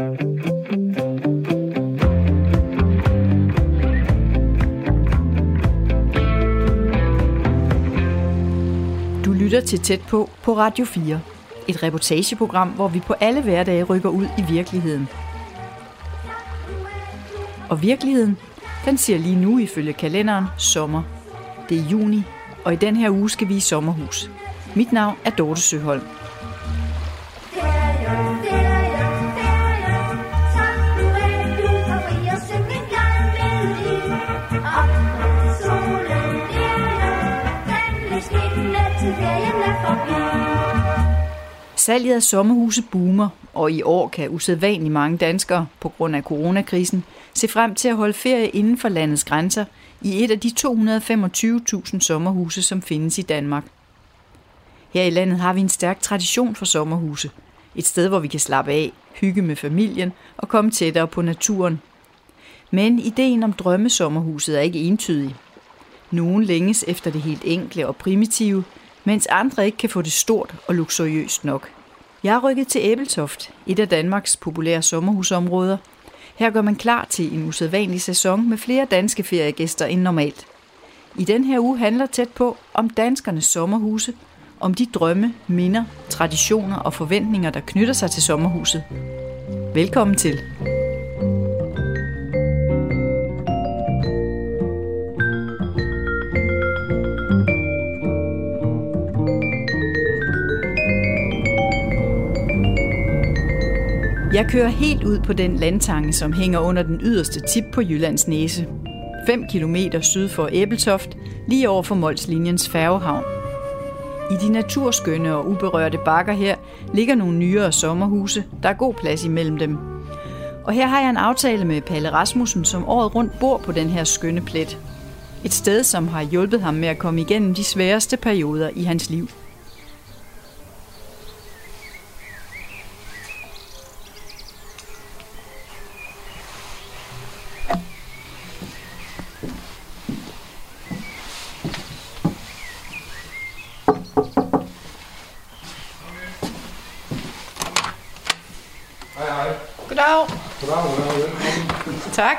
Du lytter til Tæt på på Radio 4. Et reportageprogram, hvor vi på alle hverdage rykker ud i virkeligheden. Og virkeligheden, den siger lige nu ifølge kalenderen sommer. Det er juni, og i den her uge skal vi i sommerhus. Mit navn er Dorte Søholm. Salget af sommerhuse boomer, og i år kan usædvanligt mange danskere på grund af coronakrisen se frem til at holde ferie inden for landets grænser i et af de 225.000 sommerhuse, som findes i Danmark. Her i landet har vi en stærk tradition for sommerhuse. Et sted, hvor vi kan slappe af, hygge med familien og komme tættere på naturen. Men ideen om drømmesommerhuset er ikke entydig. Nogen længes efter det helt enkle og primitive, mens andre ikke kan få det stort og luksuriøst nok. Jeg er rykket til Æbeltoft, et af Danmarks populære sommerhusområder. Her gør man klar til en usædvanlig sæson med flere danske feriegæster end normalt. I den her uge handler tæt på om danskernes sommerhuse, om de drømme, minder, traditioner og forventninger, der knytter sig til sommerhuset. Velkommen til. Jeg kører helt ud på den landtange, som hænger under den yderste tip på Jyllands Næse. 5 km syd for Æbeltoft, lige over for Molslinjens færgehavn. I de naturskønne og uberørte bakker her ligger nogle nyere sommerhuse. Der er god plads imellem dem. Og her har jeg en aftale med Palle Rasmussen, som året rundt bor på den her skønne plet. Et sted, som har hjulpet ham med at komme igennem de sværeste perioder i hans liv. Goddag. Goddag, goddag, velkommen. Tak.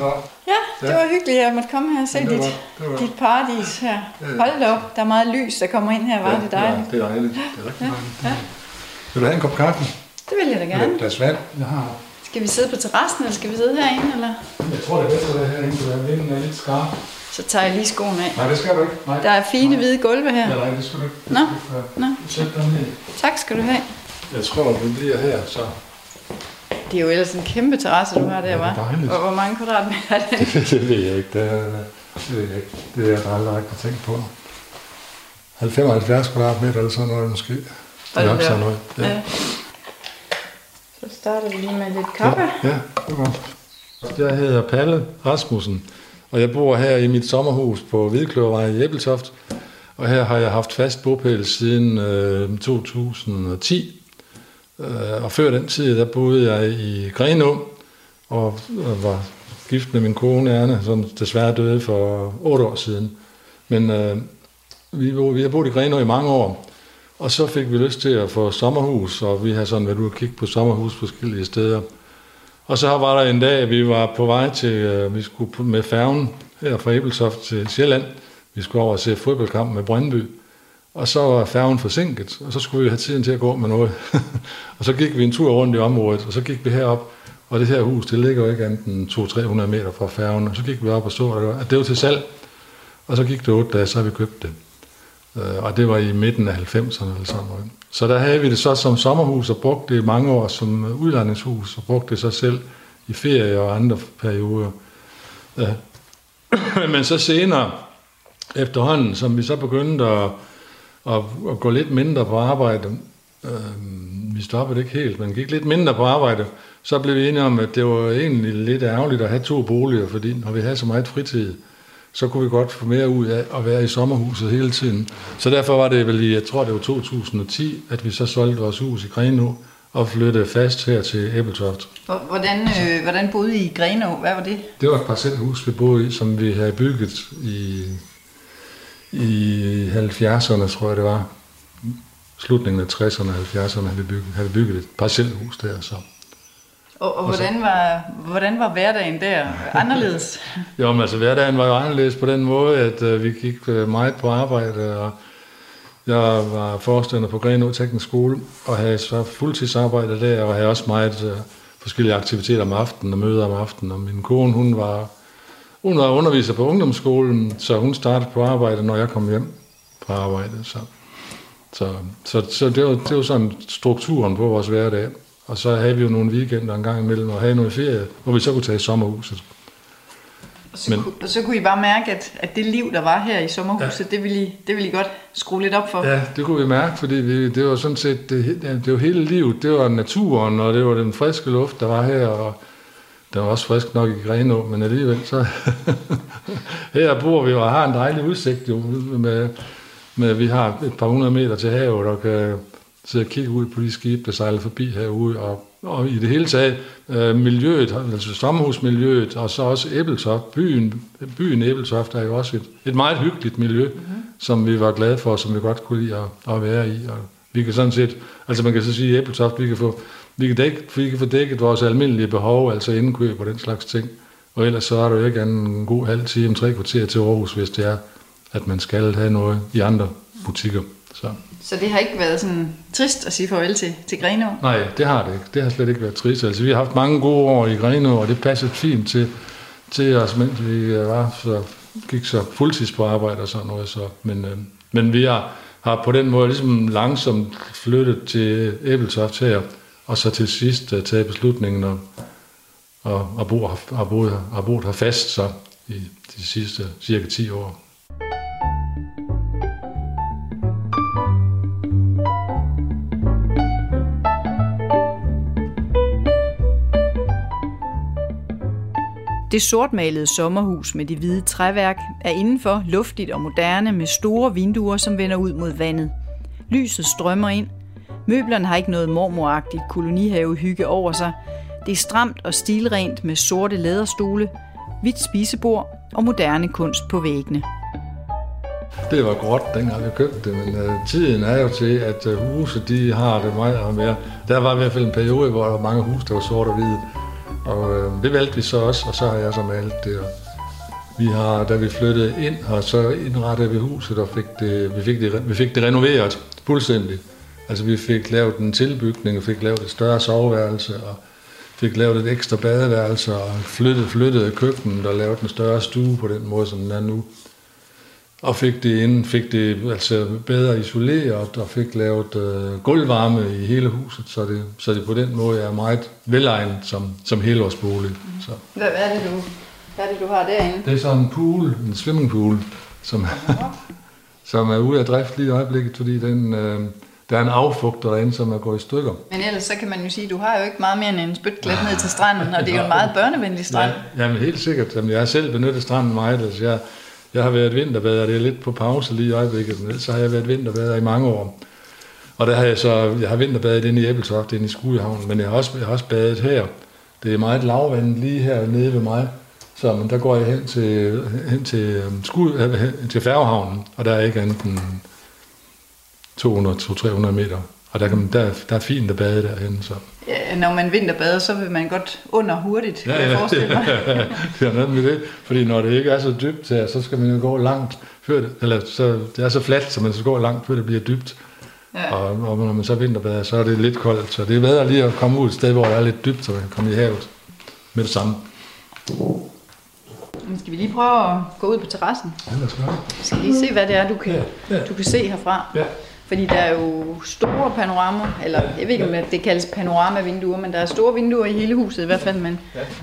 Indenfor. Ja, det var hyggeligt, at jeg måtte komme her og se Ja, det var- dit, det var- dit paradis her. Ja, ja. Hold da op, der er meget lys, der kommer ind her, var det dejligt? Ja, det er dejligt. Det er rigtig dejligt. Ja. Vil du have en kop kaffe? Det vil jeg da gerne. et glas vand? Jeg har. Skal vi sidde på terrassen, eller skal vi sidde herinde? Eller? Jeg tror, det er bedst at være herinde, for vinden er lidt skarp. Så tager jeg lige skoene af. Nej, det skal du ikke. Nej. Der er fine hvide gulve her. Ja, nej, det skal du ikke. Det Nå. skal du ikke Nå. Sæt dig ned. Tak skal du have. Jeg tror, vi bliver her, så. Det er jo ellers en kæmpe terrasse, du har der, Ja, er var. dejligt. Og hvor mange kvadratmeter er det? det ved jeg ikke. Det, er, det ved jeg ikke. Det er jeg aldrig rigtig tænkt på. 75 kvadratmeter eller sådan noget måske. Det er nok da sådan noget. Ja. Ja. Så starter vi lige med lidt kaffe. Ja, ja, det godt. Jeg hedder Palle Rasmussen, og jeg bor her i mit sommerhus på Hvidkløvervej i Æbeltoft. Og her har jeg haft fast bopæl siden øh, 2010. Øh, og før den tid, der boede jeg i Grenå, og var gift med min kone Erna, som desværre døde for otte år siden. Men øh, vi, vi har boet i Grenå i mange år, og så fik vi lyst til at få sommerhus, og vi har sådan været ude og kigge på sommerhus på forskellige steder. Og så var der en dag, vi var på vej til, øh, vi skulle med færgen her fra Ebeltoft til Sjælland. Vi skulle over og se fodboldkamp med Brøndby. Og så var færgen forsinket, og så skulle vi have tiden til at gå med noget. og så gik vi en tur rundt i området, og så gik vi herop, og det her hus, det ligger jo ikke andet end 200-300 meter fra færgen. Og så gik vi op og så, at det var til salg. Og så gik det otte dage, så har vi købt det. Øh, og det var i midten af 90'erne eller sådan noget. Så der havde vi det så som sommerhus og brugte det i mange år som udlejningshus og brugte det så selv i ferie og andre perioder. Øh, men så senere, efterhånden, som vi så begyndte at, at, at gå lidt mindre på arbejde, øh, vi stoppede ikke helt, men gik lidt mindre på arbejde, så blev vi enige om, at det var egentlig lidt ærgerligt at have to boliger, fordi når vi havde så meget fritid, så kunne vi godt få mere ud af at være i sommerhuset hele tiden. Så derfor var det vel i, jeg tror det var 2010, at vi så solgte vores hus i Grenå og flyttede fast her til Æbeltoft. Hvor- Hvordan, øh, hvordan boede I i Grenå? Hvad var det? Det var et parcelhus, vi boede i, som vi havde bygget i, i 70'erne, tror jeg det var. Slutningen af 60'erne og 70'erne havde vi bygget, havde vi bygget et parcelhus der. Så. Og, og hvordan, var, hvordan var hverdagen der anderledes? jo, men altså hverdagen var jo anderledes på den måde, at uh, vi gik uh, meget på arbejde, og jeg var forstander på Grenå Teknisk Skole, og havde så fuldtidsarbejde der, og havde også meget uh, forskellige aktiviteter om aftenen og møder om aftenen. Og min kone, hun var, hun var underviser på ungdomsskolen, så hun startede på arbejde, når jeg kom hjem på arbejde. Så, så, så, så det, var, det var sådan strukturen på vores hverdag. Og så havde vi jo nogle weekender en gang imellem, og havde noget ferie, hvor vi så kunne tage i sommerhuset. Og så, Men, kunne, så kunne I bare mærke, at, at det liv, der var her i sommerhuset, ja. det, ville I, det ville I godt skrue lidt op for? Ja, det kunne vi mærke, fordi vi, det var sådan set, det, det var hele livet. Det var naturen, og det var den friske luft, der var her, og der var også frisk nok i Grenå, men alligevel så... her bor vi og har en dejlig udsigt jo, med, med, vi har et par hundrede meter til havet, og kan sidde og kigge ud på de skibe, der sejler forbi herude, og, og i det hele taget øh, miljøet, altså sommerhusmiljøet, og så også Æbeltoft, byen, byen Æbeltoft er jo også et, et meget hyggeligt miljø, mm-hmm. som vi var glade for, som vi godt kunne lide at, at være i, og vi kan sådan set, altså man kan så sige, at Æbeltoft, vi kan få, vi kan, dække, vi kan få dækket vores almindelige behov, altså indkøb og den slags ting, og ellers så er der jo ikke en god halv time, tre kvarter til Aarhus, hvis det er, at man skal have noget i andre butikker. Så. Så det har ikke været sådan trist at sige farvel til, til Grenå? Nej, det har det ikke. Det har slet ikke været trist. Altså, vi har haft mange gode år i Grenå, og det passede fint til, til os, mens vi øh, var, så gik så fuldtids på arbejde og sådan noget. Så. Men, øh, men vi har, har på den måde ligesom langsomt flyttet til Æbeltoft her, og så til sidst uh, taget beslutningen om og, og, bo, at, boet, at boet her fast så i de sidste cirka 10 år. Det sortmalede sommerhus med de hvide træværk er indenfor luftigt og moderne med store vinduer, som vender ud mod vandet. Lyset strømmer ind. Møblerne har ikke noget mormoragtigt kolonihave-hygge over sig. Det er stramt og stilrent med sorte læderstole, hvidt spisebord og moderne kunst på væggene. Det var gråt, dengang vi købte det, men øh, tiden er jo til, at øh, huse de har det meget mere. Der var i hvert fald en periode, hvor der var mange huse, der var sort og hvide. Og øh, det valgte vi så også, og så har jeg så malet det. Og vi har, da vi flyttede ind, og så indrettede vi huset, og fik det, vi, fik det, vi fik det renoveret fuldstændig. Altså vi fik lavet en tilbygning, og fik lavet et større soveværelse, og fik lavet et ekstra badeværelse, og flyttede, flyttede køkkenet og lavet en større stue på den måde, som den er nu og fik det ind, fik det altså bedre isoleret og fik lavet øh, gulvvarme i hele huset, så det, så det på den måde er meget velegnet som, som helårsbolig. Så. Hvad, hvad, er det, du, hvad er det, du har derinde? Det er sådan en pool, en swimmingpool, som, som er ude af drift lige i øjeblikket, fordi den, øh, der er en affugter derinde, som er gået i stykker. Men ellers så kan man jo sige, at du har jo ikke meget mere end en spytklat ned til stranden, og det er jo en meget børnevenlig strand. Ja, jamen helt sikkert. Jamen, jeg har selv benyttet stranden meget, altså jeg jeg har været vinterbader, det er lidt på pause lige i øjeblikket, men så har jeg været vinterbader i mange år. Og der har jeg så, jeg har vinterbadet inde i Æbeltoft, inde i Skudehavn, men jeg har, også, jeg har også badet her. Det er meget lavvandet lige her nede ved mig, så men der går jeg hen til, hen til, øhm, skud, øh, til færgehavnen, og der er ikke andet 200-300 meter. Og der, kan, der, der er fint at bade derhen. Så. Ja, når man vinterbader, så vil man godt under hurtigt, ja, ja, forestille mig. Ja, ja, det er noget med det, fordi når det ikke er så dybt her, så skal man jo gå langt, før det, eller så, det er så fladt, så man skal gå langt, før det bliver dybt. Ja. Og, og når man så vinterbader, så er det lidt koldt, så det er bedre lige at komme ud et sted, hvor det er lidt dybt, så man kan komme i havet med det samme. Men skal vi lige prøve at gå ud på terrassen? Ja, lad os gøre Vi skal lige se, hvad det er, du kan, ja, ja. Du kan se herfra. Ja. Fordi der er jo store panorama, eller jeg ved ikke, om det kaldes panoramavinduer, men der er store vinduer i hele huset i hvert fald. Men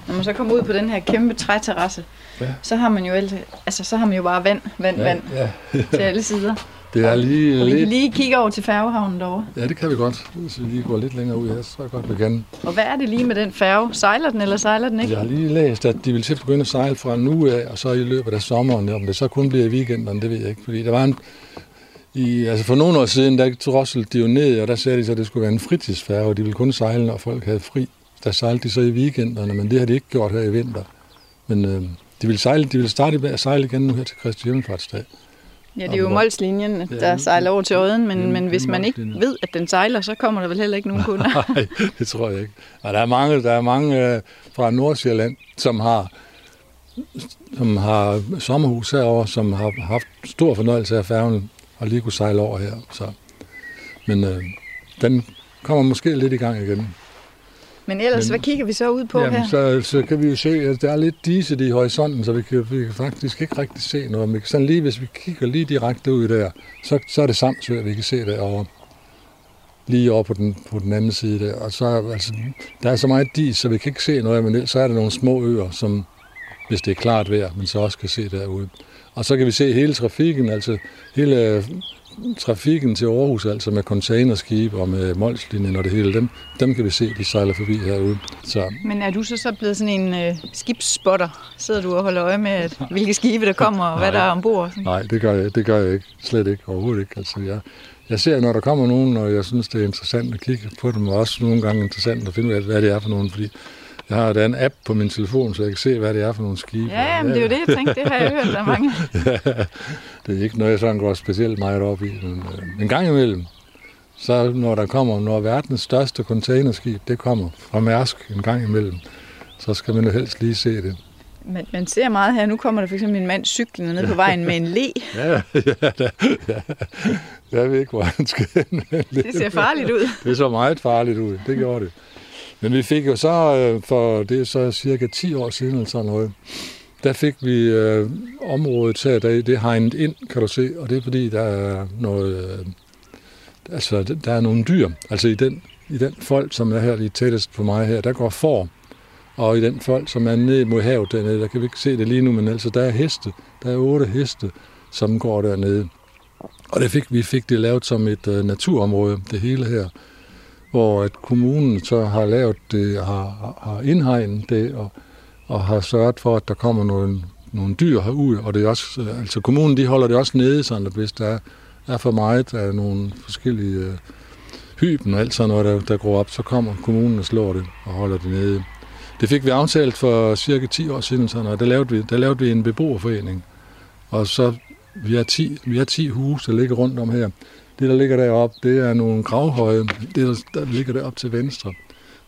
når man så kommer ud på den her kæmpe træterrasse, ja. så har man jo altså, så har man jo bare vand, vand, vand til alle sider. Det er lige og vi kan lige kigge over til færgehavnen derovre. Ja, det kan vi godt. Hvis vi lige går lidt længere ud her, så tror jeg godt, vi kan. Og hvad er det lige med den færge? Sejler den, eller sejler den ikke? Jeg har lige læst, at de vil til at begynde at sejle fra nu af, og så i løbet af sommeren. Om det så kun bliver i weekenden, det ved jeg ikke. Fordi der var en, i, altså for nogle år siden, der drosselte de jo ned, og der sagde de så, at det skulle være en fritidsfærge, og de ville kun sejle, når folk havde fri. Der sejlede de så i weekenderne, men det har de ikke gjort her i vinter. Men øh, de ville, sejle, de ville starte med at sejle igen nu her til Kristi Himmelfartsdag. Ja, det er jo Molslinjen, der ja, sejler over til Odden, men, men hvis man ikke ved, at den sejler, så kommer der vel heller ikke nogen kunder. Nej, det tror jeg ikke. Og der er mange, der er mange øh, fra Nordsjælland, som har som har sommerhus herover, som har haft stor fornøjelse af færgen og lige kunne sejle over her. Så. Men øh, den kommer måske lidt i gang igen. Men ellers, Men, hvad kigger vi så ud på jamen, her? Så, så kan vi jo se, at der er lidt diset i horisonten, så vi kan, vi kan faktisk ikke rigtig se noget. Men sådan lige, hvis vi kigger lige direkte ud der, så, så er det Samsø, vi kan se derovre. Lige over på den, på den anden side der. Og så, altså, der er så meget dis, så vi kan ikke se noget, men så er der nogle små øer, som, hvis det er klart vejr, men så også kan se derude. Og så kan vi se hele trafikken, altså hele trafikken til Aarhus, altså med containerskib og med Molslinjen og det hele, dem, dem kan vi se, de sejler forbi herude. Så. Men er du så, så blevet sådan en øh, skibsspotter? Sidder du og holder øje med, at, hvilke skibe der kommer og hvad der er ombord? Sådan? Nej, det gør, jeg, det gør jeg ikke. Slet ikke. Overhovedet ikke. Altså, jeg, jeg ser, når der kommer nogen, og jeg synes, det er interessant at kigge på dem, og også nogle gange interessant at finde ud af, hvad det er for nogen, fordi jeg har da en app på min telefon, så jeg kan se, hvad det er for nogle skibe. Ja, men det er jo det, jeg tænkte. Det har jeg hørt, der er mange. ja, det er ikke noget, jeg sådan går specielt meget op i. Men øh, en gang imellem, så når der kommer, når verdens største containerskib, det kommer fra Mærsk en gang imellem, så skal man jo helst lige se det. Men man ser meget her. Nu kommer der fx en mand cyklende ned på vejen med en le. ja, ja, da, ja. Jeg ved ikke, hvor han skal Det ser farligt ud. Det så meget farligt ud. Det gjorde det. Men vi fik jo så, øh, for det er så cirka 10 år siden eller sådan noget, der fik vi øh, området her, der, det er hegnet ind, kan du se, og det er fordi, der er noget, øh, altså der er nogle dyr, altså i den, i den folk, som er her lige tættest på mig her, der går for, og i den folk, som er nede mod havet dernede, der kan vi ikke se det lige nu, men altså der er heste, der er otte heste, som går dernede. Og det fik, vi fik det lavet som et øh, naturområde, det hele her hvor at kommunen så har lavet det, har, har indhegnet det, og, og har sørget for, at der kommer nogle, nogle dyr herud, og det er også, øh, altså kommunen de holder det også nede, sådan at hvis der er, er for meget af nogle forskellige øh, hyben og alt sådan noget, der, der går op, så kommer kommunen og slår det og holder det nede. Det fik vi aftalt for cirka 10 år siden, sådan, og der lavede, vi, der lavede vi en beboerforening. Og så vi har 10, vi har 10 huse, der ligger rundt om her. Det, der ligger deroppe, det er nogle gravhøje. Det, der ligger deroppe til venstre,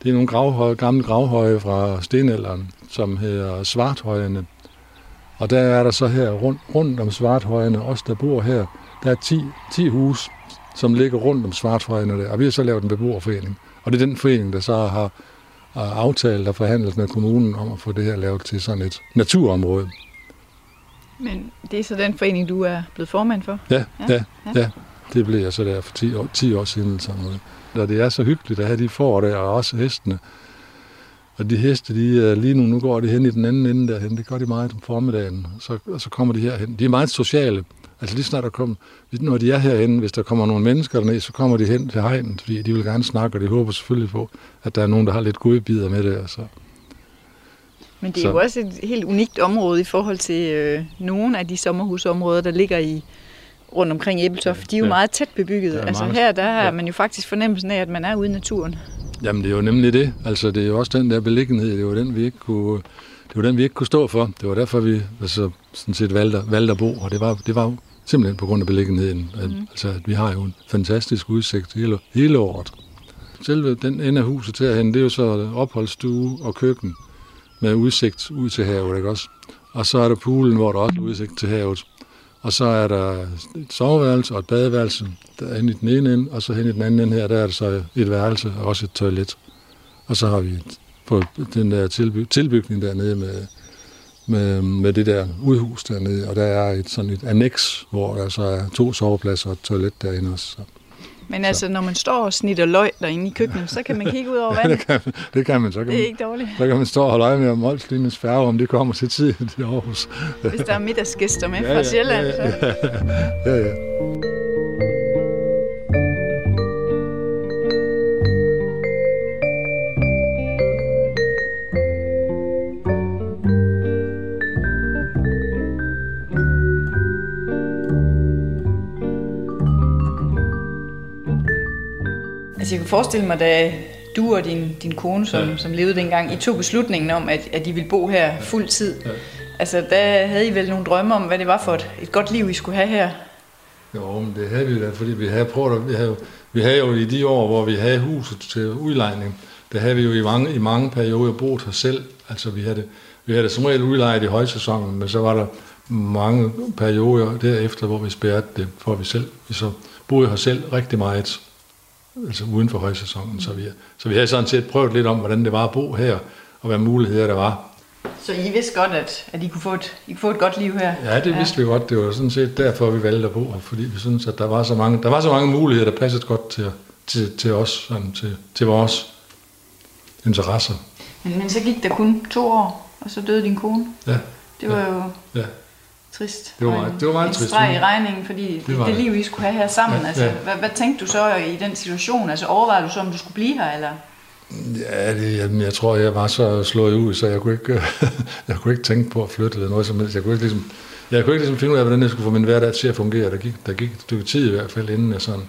det er nogle gravhøje, gamle gravhøje fra stenalderen, som hedder Svarthøjene. Og der er der så her rundt, rundt om Svarthøjene, os der bor her, der er 10, 10 hus, som ligger rundt om Svarthøjene der. Og vi har så lavet en beboerforening. Og det er den forening, der så har, har aftalt og forhandlet med kommunen om at få det her lavet til sådan et naturområde. Men det er så den forening, du er blevet formand for? Ja, ja, ja. ja. Det blev jeg så der for 10 år, 10 år siden. Sådan noget. Og det er så hyggeligt at have de får der, og også hestene. Og de heste, de, lige nu, nu går de hen i den anden ende derhen. Det gør de meget om formiddagen. Så, og så kommer de herhen. De er meget sociale. Altså lige snart der kommer, når de er herhen, hvis der kommer nogle mennesker derned, så kommer de hen til hegnen, fordi de vil gerne snakke, og de håber selvfølgelig på, at der er nogen, der har lidt gode bider med det. Så. Men det er så. jo også et helt unikt område i forhold til øh, nogle af de sommerhusområder, der ligger i, rundt omkring Æbeltoft, de er jo ja. meget tæt bebygget. Altså meget... her, der har ja. man jo faktisk fornemmelsen af, at man er ude i naturen. Jamen det er jo nemlig det. Altså det er jo også den der beliggenhed, det var den, vi ikke kunne, det var den, vi ikke kunne stå for. Det var derfor, vi altså, sådan set valgte, valgte at bo, og det var, det var jo simpelthen på grund af beliggenheden. Mm. Altså, at vi har jo en fantastisk udsigt hele, hele året. Selve den ende af huset herhen, det er jo så opholdsstue og køkken med udsigt ud til havet, ikke også? Og så er der poolen, hvor der også er udsigt til havet. Og så er der et soveværelse og et badeværelse der er i den ene ende, og så hen i den anden ende her, der er der så et værelse og også et toilet. Og så har vi på den der tilby- tilbygning dernede med, med, med det der udhus dernede, og der er et sådan et annex, hvor der så er to sovepladser og et toilet derinde også. Så. Men altså, når man står og snitter løg derinde i køkkenet, så kan man kigge ud over vandet. det, kan, det kan man. Så kan det er man, ikke dårligt. Så kan man stå og holde øje med, om Molslinjens færge, om det kommer til tid til Aarhus. Hvis der er middagsgæster med ja, fra Sjælland. Ja, ja, så. ja, ja. Forestille mig, da du og din, din kone, som, ja. som levede dengang, I tog beslutningen om, at, at I ville bo her fuld tid. Ja. Altså der havde I vel nogle drømme om, hvad det var for et, et godt liv, I skulle have her? Jo, men det havde vi da, fordi vi havde prøvet at, vi havde, vi havde jo i de år, hvor vi havde huset til udlejning, der havde vi jo i mange, i mange perioder boet her selv. Altså vi havde, vi havde det som regel udlejet i højsæsonen, men så var der mange perioder derefter, hvor vi spærrede det for vi selv. Vi så boede her selv rigtig meget, altså uden for højsæsonen. Så vi, så vi havde sådan set prøvet lidt om, hvordan det var at bo her, og hvad muligheder der var. Så I vidste godt, at, at I, kunne få et, I kunne få et godt liv her? Ja, det vidste ja. vi godt. Det var sådan set derfor, vi valgte at bo her, fordi vi synes, at der var så mange, der var så mange muligheder, der passede godt til, til, til os, sådan, til, til vores interesser. Men, men så gik der kun to år, og så døde din kone? Ja. Det var ja. jo ja. Trist. Det var meget, det var meget en trist. streg i regningen, fordi det, det, det liv, I skulle have her sammen. Ja, altså, ja. Hvad, hvad tænkte du så i den situation? Altså overvejede du så, om du skulle blive her, eller? Ja, det, jeg, jeg tror, jeg var så slået ud, så jeg kunne ikke, jeg kunne ikke tænke på at flytte eller noget som helst. Jeg kunne ikke ligesom, jeg kunne ikke ligesom finde ud af, hvordan jeg skulle få min hverdag til at fungere. Der gik, der gik et stykke tid i hvert fald, inden jeg sådan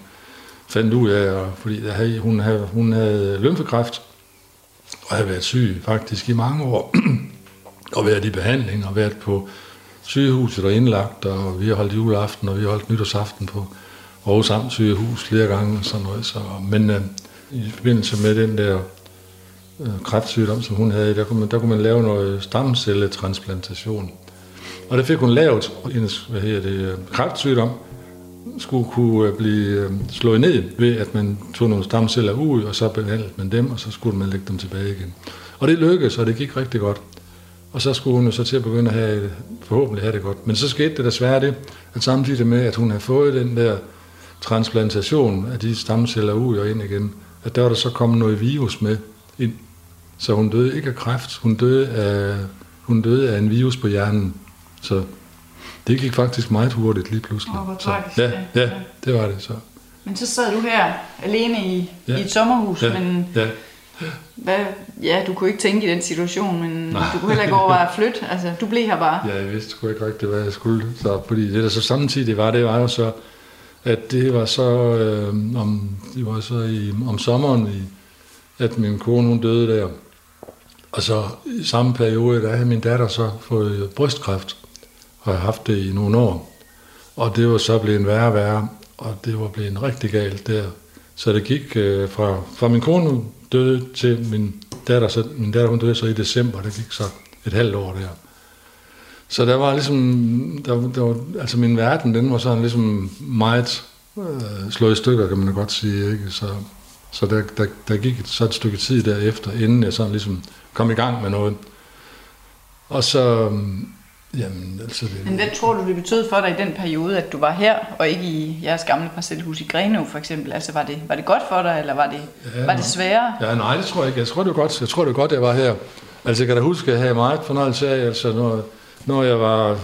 fandt ud af, og, fordi jeg havde, hun, havde, hun havde lymfekræft, og havde været syg faktisk i mange år, og været i behandling, og været på sygehuset og indlagt, og vi har holdt juleaften, og vi har holdt nytårsaften på Aarhus Amt sygehus flere gange, og sådan noget. Så, men øh, i forbindelse med den der øh, kræftsygdom, som hun havde, der kunne, man, der kunne man lave noget stamcelletransplantation. Og det fik hun lavet, hendes hvad hedder det, øh, kræftsygdom, skulle kunne øh, blive øh, slået ned ved, at man tog nogle stamceller ud, og så behandlede man dem, og så skulle man lægge dem tilbage igen. Og det lykkedes, og det gik rigtig godt. Og så skulle hun jo så til at begynde at have, forhåbentlig have det godt. Men så skete det desværre det, at samtidig med, at hun havde fået den der transplantation af de stamceller ud og ind igen, at der var der så kommet noget virus med ind. Så hun døde ikke af kræft, hun døde af, hun døde af en virus på hjernen. Så det gik faktisk meget hurtigt lige pludselig. Åh, hvor så, tragisk, ja. ja, det var det så. Men så sad du her alene i, Ja. i et sommerhus, Ja, men ja. Hvad, ja, du kunne ikke tænke i den situation, men Nej. du kunne heller ikke overveje at flytte. Altså, du blev her bare. Ja, jeg vidste sgu ikke rigtigt, hvad jeg skulle. Så, fordi det, der så samtidig var, det var jo så, at det var så, øh, om, det var så i, om sommeren, i, at min kone hun døde der. Og så i samme periode, der havde min datter så fået brystkræft, og har haft det i nogle år. Og det var så blevet værre og værre, og det var blevet rigtig galt der. Så det gik øh, fra, fra min kone døde til min datter, så min datter hun døde så i december, det gik så et halvt år der. Så der var ligesom, der, der var, altså min verden, den var sådan ligesom meget øh, slået i stykker, kan man godt sige, ikke? Så, så der, der, der gik et, så et stykke tid derefter, inden jeg sådan ligesom kom i gang med noget. Og så, jamen, altså det, Men hvad tror du, det betød for dig i den periode, at du var her, og ikke i jeres gamle parcelhus i Grenå for eksempel? Altså, var det, var det godt for dig, eller var det, Ja, var nej. det sværere? Ja, nej, det tror jeg ikke. Jeg tror, det var godt, jeg tror, det var godt, jeg var her. Altså, jeg kan da huske, at jeg havde meget fornøjelse af, altså, når, når jeg var,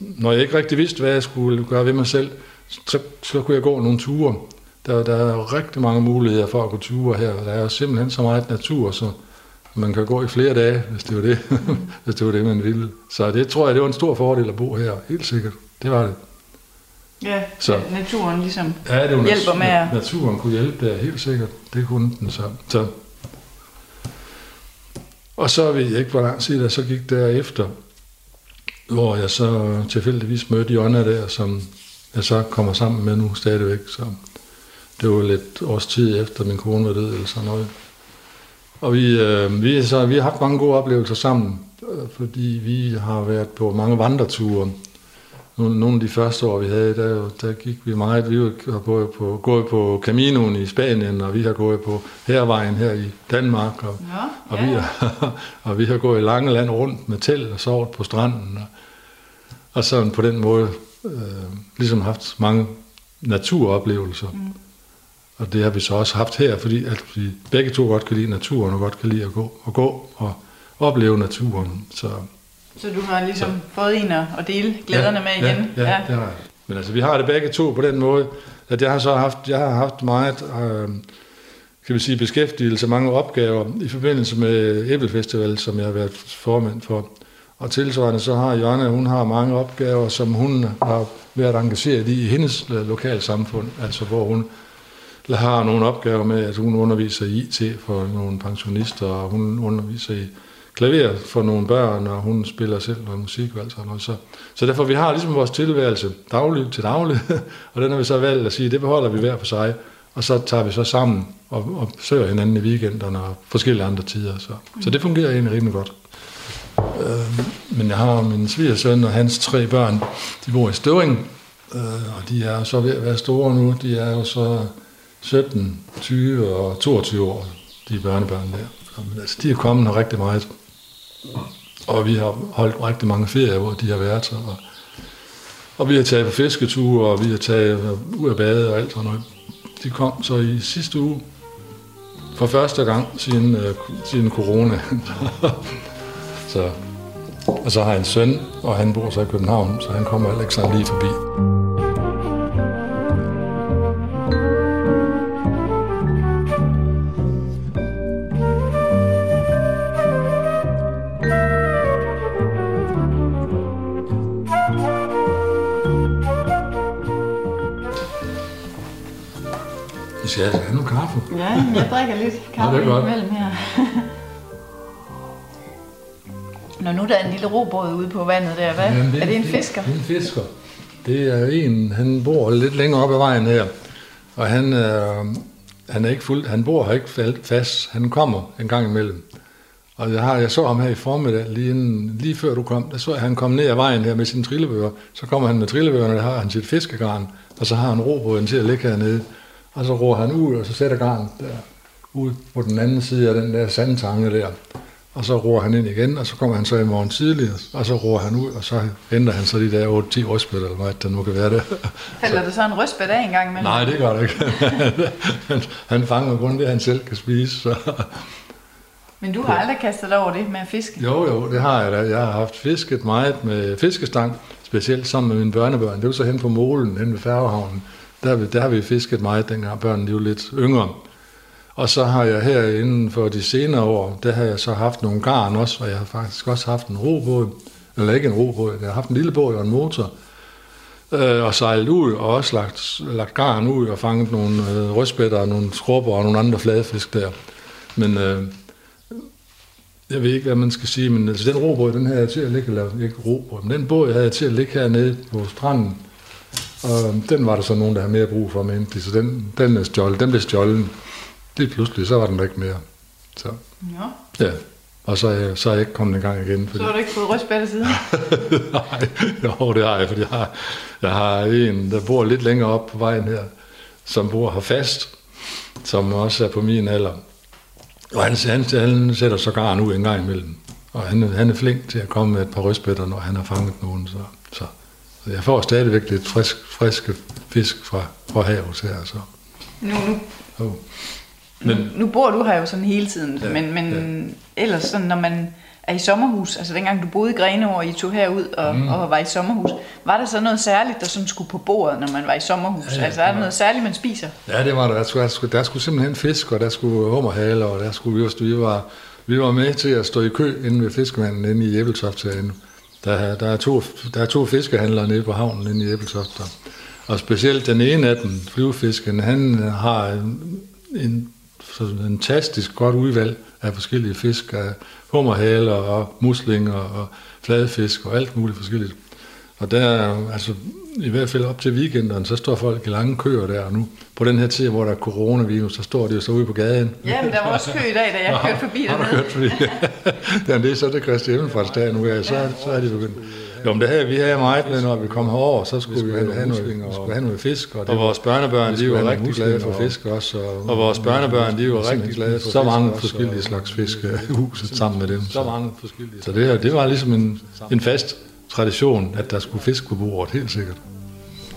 når jeg ikke rigtig vidste, hvad jeg skulle gøre ved mig selv, så, så kunne jeg gå nogle ture. Der, der er rigtig mange muligheder for at gå ture her, og der er simpelthen så meget natur, så man kan gå i flere dage, hvis det var det, hvis det, var det man ville. Så det tror jeg, det var en stor fordel at bo her, helt sikkert. Det var det. Ja, Så. naturen ligesom Ja, det var hjælper med at... Naturen kunne hjælpe der, helt sikkert. Det kunne den så. så. Og så ved jeg ikke, hvor lang tid der så gik derefter, hvor jeg så tilfældigvis mødte Jonna der, som jeg så kommer sammen med nu stadigvæk. Så det var lidt års tid efter min kone var død eller sådan noget. Og vi, øh, vi, så, vi har haft mange gode oplevelser sammen, øh, fordi vi har været på mange vandreture. Nogle, nogle af de første år, vi havde, der, der gik vi meget. Vi har gået på, gået på Caminoen i Spanien, og vi har gået på Hervejen her i Danmark, og, Ja, og, ja. vi har, og vi har gået i lange land rundt med telt og sovet på stranden. Og, og sådan på den måde øh, ligesom haft mange naturoplevelser. Mm. Og det har vi så også haft her, fordi at vi begge to godt kan lide naturen og godt kan lide at gå og, gå og opleve naturen. Så Så du har ligesom fået en at dele glæderne med igen? Ja, ja, det har jeg. Men altså, vi har det begge to på den måde, at jeg har så haft, jeg har haft meget, øh, kan vi sige, beskæftigelse, mange opgaver i forbindelse med Æblefestival, som jeg har været formand for. Og tilsvarende så har Jonna, hun har mange opgaver, som hun har været engageret i i hendes øh, lokalsamfund, altså hvor hun har nogle opgaver med, at hun underviser i IT for nogle pensionister, og hun underviser i klaver for nogle børn, og hun spiller selv noget musik og alt sådan noget. Så, så derfor vi har ligesom vores tilværelse daglig til daglig, og den har vi så valgt at sige, det beholder vi hver for sig, og så tager vi så sammen og, og søger hinanden i weekenderne og forskellige andre tider. Så, så det fungerer egentlig rimelig godt. Øh, men jeg har min svigersøn og hans tre børn, de bor i Støvring, øh, og de er så ved at være store nu. De er jo så 17, 20 og 22 år, de børnebørn der. Men altså, de er kommet her rigtig meget. Og vi har holdt rigtig mange ferier, hvor de har været her. Og, og vi har taget på fisketure, og vi har taget ud af bade og alt sådan noget. De kom så i sidste uge, for første gang siden, øh, siden corona. så, og så har jeg en søn, og han bor så i København, så han kommer heller ikke så lige forbi. Altså have noget kaffe. Ja, jeg drikker lidt kaffe det er godt. imellem her. Når nu der er en lille robåd ude på vandet der, hvad? Jamen, er det en fisker? Det er en fisker. Det er en, han bor lidt længere op ad vejen her, og han, øh, han er ikke fuld, han bor her ikke fast. Han kommer en gang imellem. Og jeg, har, jeg så ham her i formiddag, lige, inden, lige før du kom, der så jeg, han kom ned ad vejen her med sine trillebøger. Så kommer han med trillebøgerne, der har han sit fiskegarn, og så har han robåden til at ligge hernede. Og så roer han ud, og så sætter garnet der ud på den anden side af den der sandtange der. Og så roer han ind igen, og så kommer han så i morgen tidligere, og så roer han ud, og så henter han så de der 8-10 rystbøtter, eller hvad der nu kan være det. Falder der så en røstbæt af en gang imellem? Nej, det gør det ikke. han, han fanger kun det, han selv kan spise. Så. Men du har aldrig kastet dig over det med at fiske? Jo, jo, det har jeg da. Jeg har haft fisket meget med fiskestang, specielt sammen med mine børnebørn. Det var så hen på Målen, hen ved Færgehavnen. Der, har vi- der har vi fisket meget, dengang børnene de var lidt yngre. Og så har jeg her inden for de senere år, der har jeg så haft nogle garn også, og jeg har faktisk også haft en robåd, eller ikke en robåd, jeg har haft en lille båd og en motor, øh, og sejlet ud, og også lagt, lagt garn ud og fanget nogle øh, rødspætter og nogle skrubber og nogle andre fladfisk der. Men øh, jeg ved ikke, hvad man skal sige, men altså, den robåd, den havde jeg til at ligge, eller ikke robåd, men den båd jeg havde til at ligge hernede på stranden, og den var der så nogen, der havde mere brug for endelig, så den, den er stjålet, den blev stjålet. Det pludselig, så var den der ikke mere. Så, Ja. ja. Og så er, jeg, så er jeg ikke kommet i gang igen. Fordi, Så har du ikke fået røstbæt siden? Nej, jo, det har jeg, fordi jeg har, jeg har en, der bor lidt længere op på vejen her, som bor her fast, som også er på min alder. Og han, han, han sætter så garn ud en gang imellem. Og han, han er flink til at komme med et par røstbætter, når han har fanget nogen. Så, så jeg får stadigvæk lidt frisk, friske fisk fra, fra havet her. Så. Nu, nu, Oh. men, nu, nu bor du her jo sådan hele tiden, Ja, men, men ja. ellers sådan, når man er i sommerhus, altså dengang du boede i Grenaa, og I tog herud og, mm. og var i sommerhus, var der så noget særligt, der sådan skulle på bordet, når man var i sommerhus? Ja, Ja, altså er der var- noget særligt, man spiser? Ja, det var der. Der skulle, der skulle, der skulle simpelthen fisk, og der skulle hummerhaler, og der skulle vi vi var, vi var med til at stå i kø inde ved fiskemanden inde i Æbeltoft herinde. Der, der, er to, der er to fiskehandlere nede på havnen inde i Æbeltoft. Og, og specielt den ene af dem, flyvefisken, han har en, en en fantastisk godt udvalg af forskellige fisk, af hummerhaler og muslinger og fladfisk og alt muligt forskelligt. Og der er altså, i hvert fald op til weekenderne, så står folk i lange køer der, og nu på den her tid, hvor der er coronavirus, så står de jo så ude på gaden. Ja, men der var også kø i dag, da jeg kørte forbi Har du dernede. kørt forbi? Det er så det Kristi Himmelfartsdag nu, ja, så, så er de begyndt. Jo, men det her, vi havde meget med, når vi kom herover, så skulle vi, vi have, noget, vi skulle have noget fisk. Og, det Og vores børnebørn, de er jo rigtig glade for fisk. også. Og, Og vores børnebørn, de er jo rigtig glade for Så mange forskellige og- slags fisk øh, i huset sammen med dem. Så mange forskellige. Så det her, det var ligesom en, en fast tradition, at der skulle fisk på bordet, helt sikkert.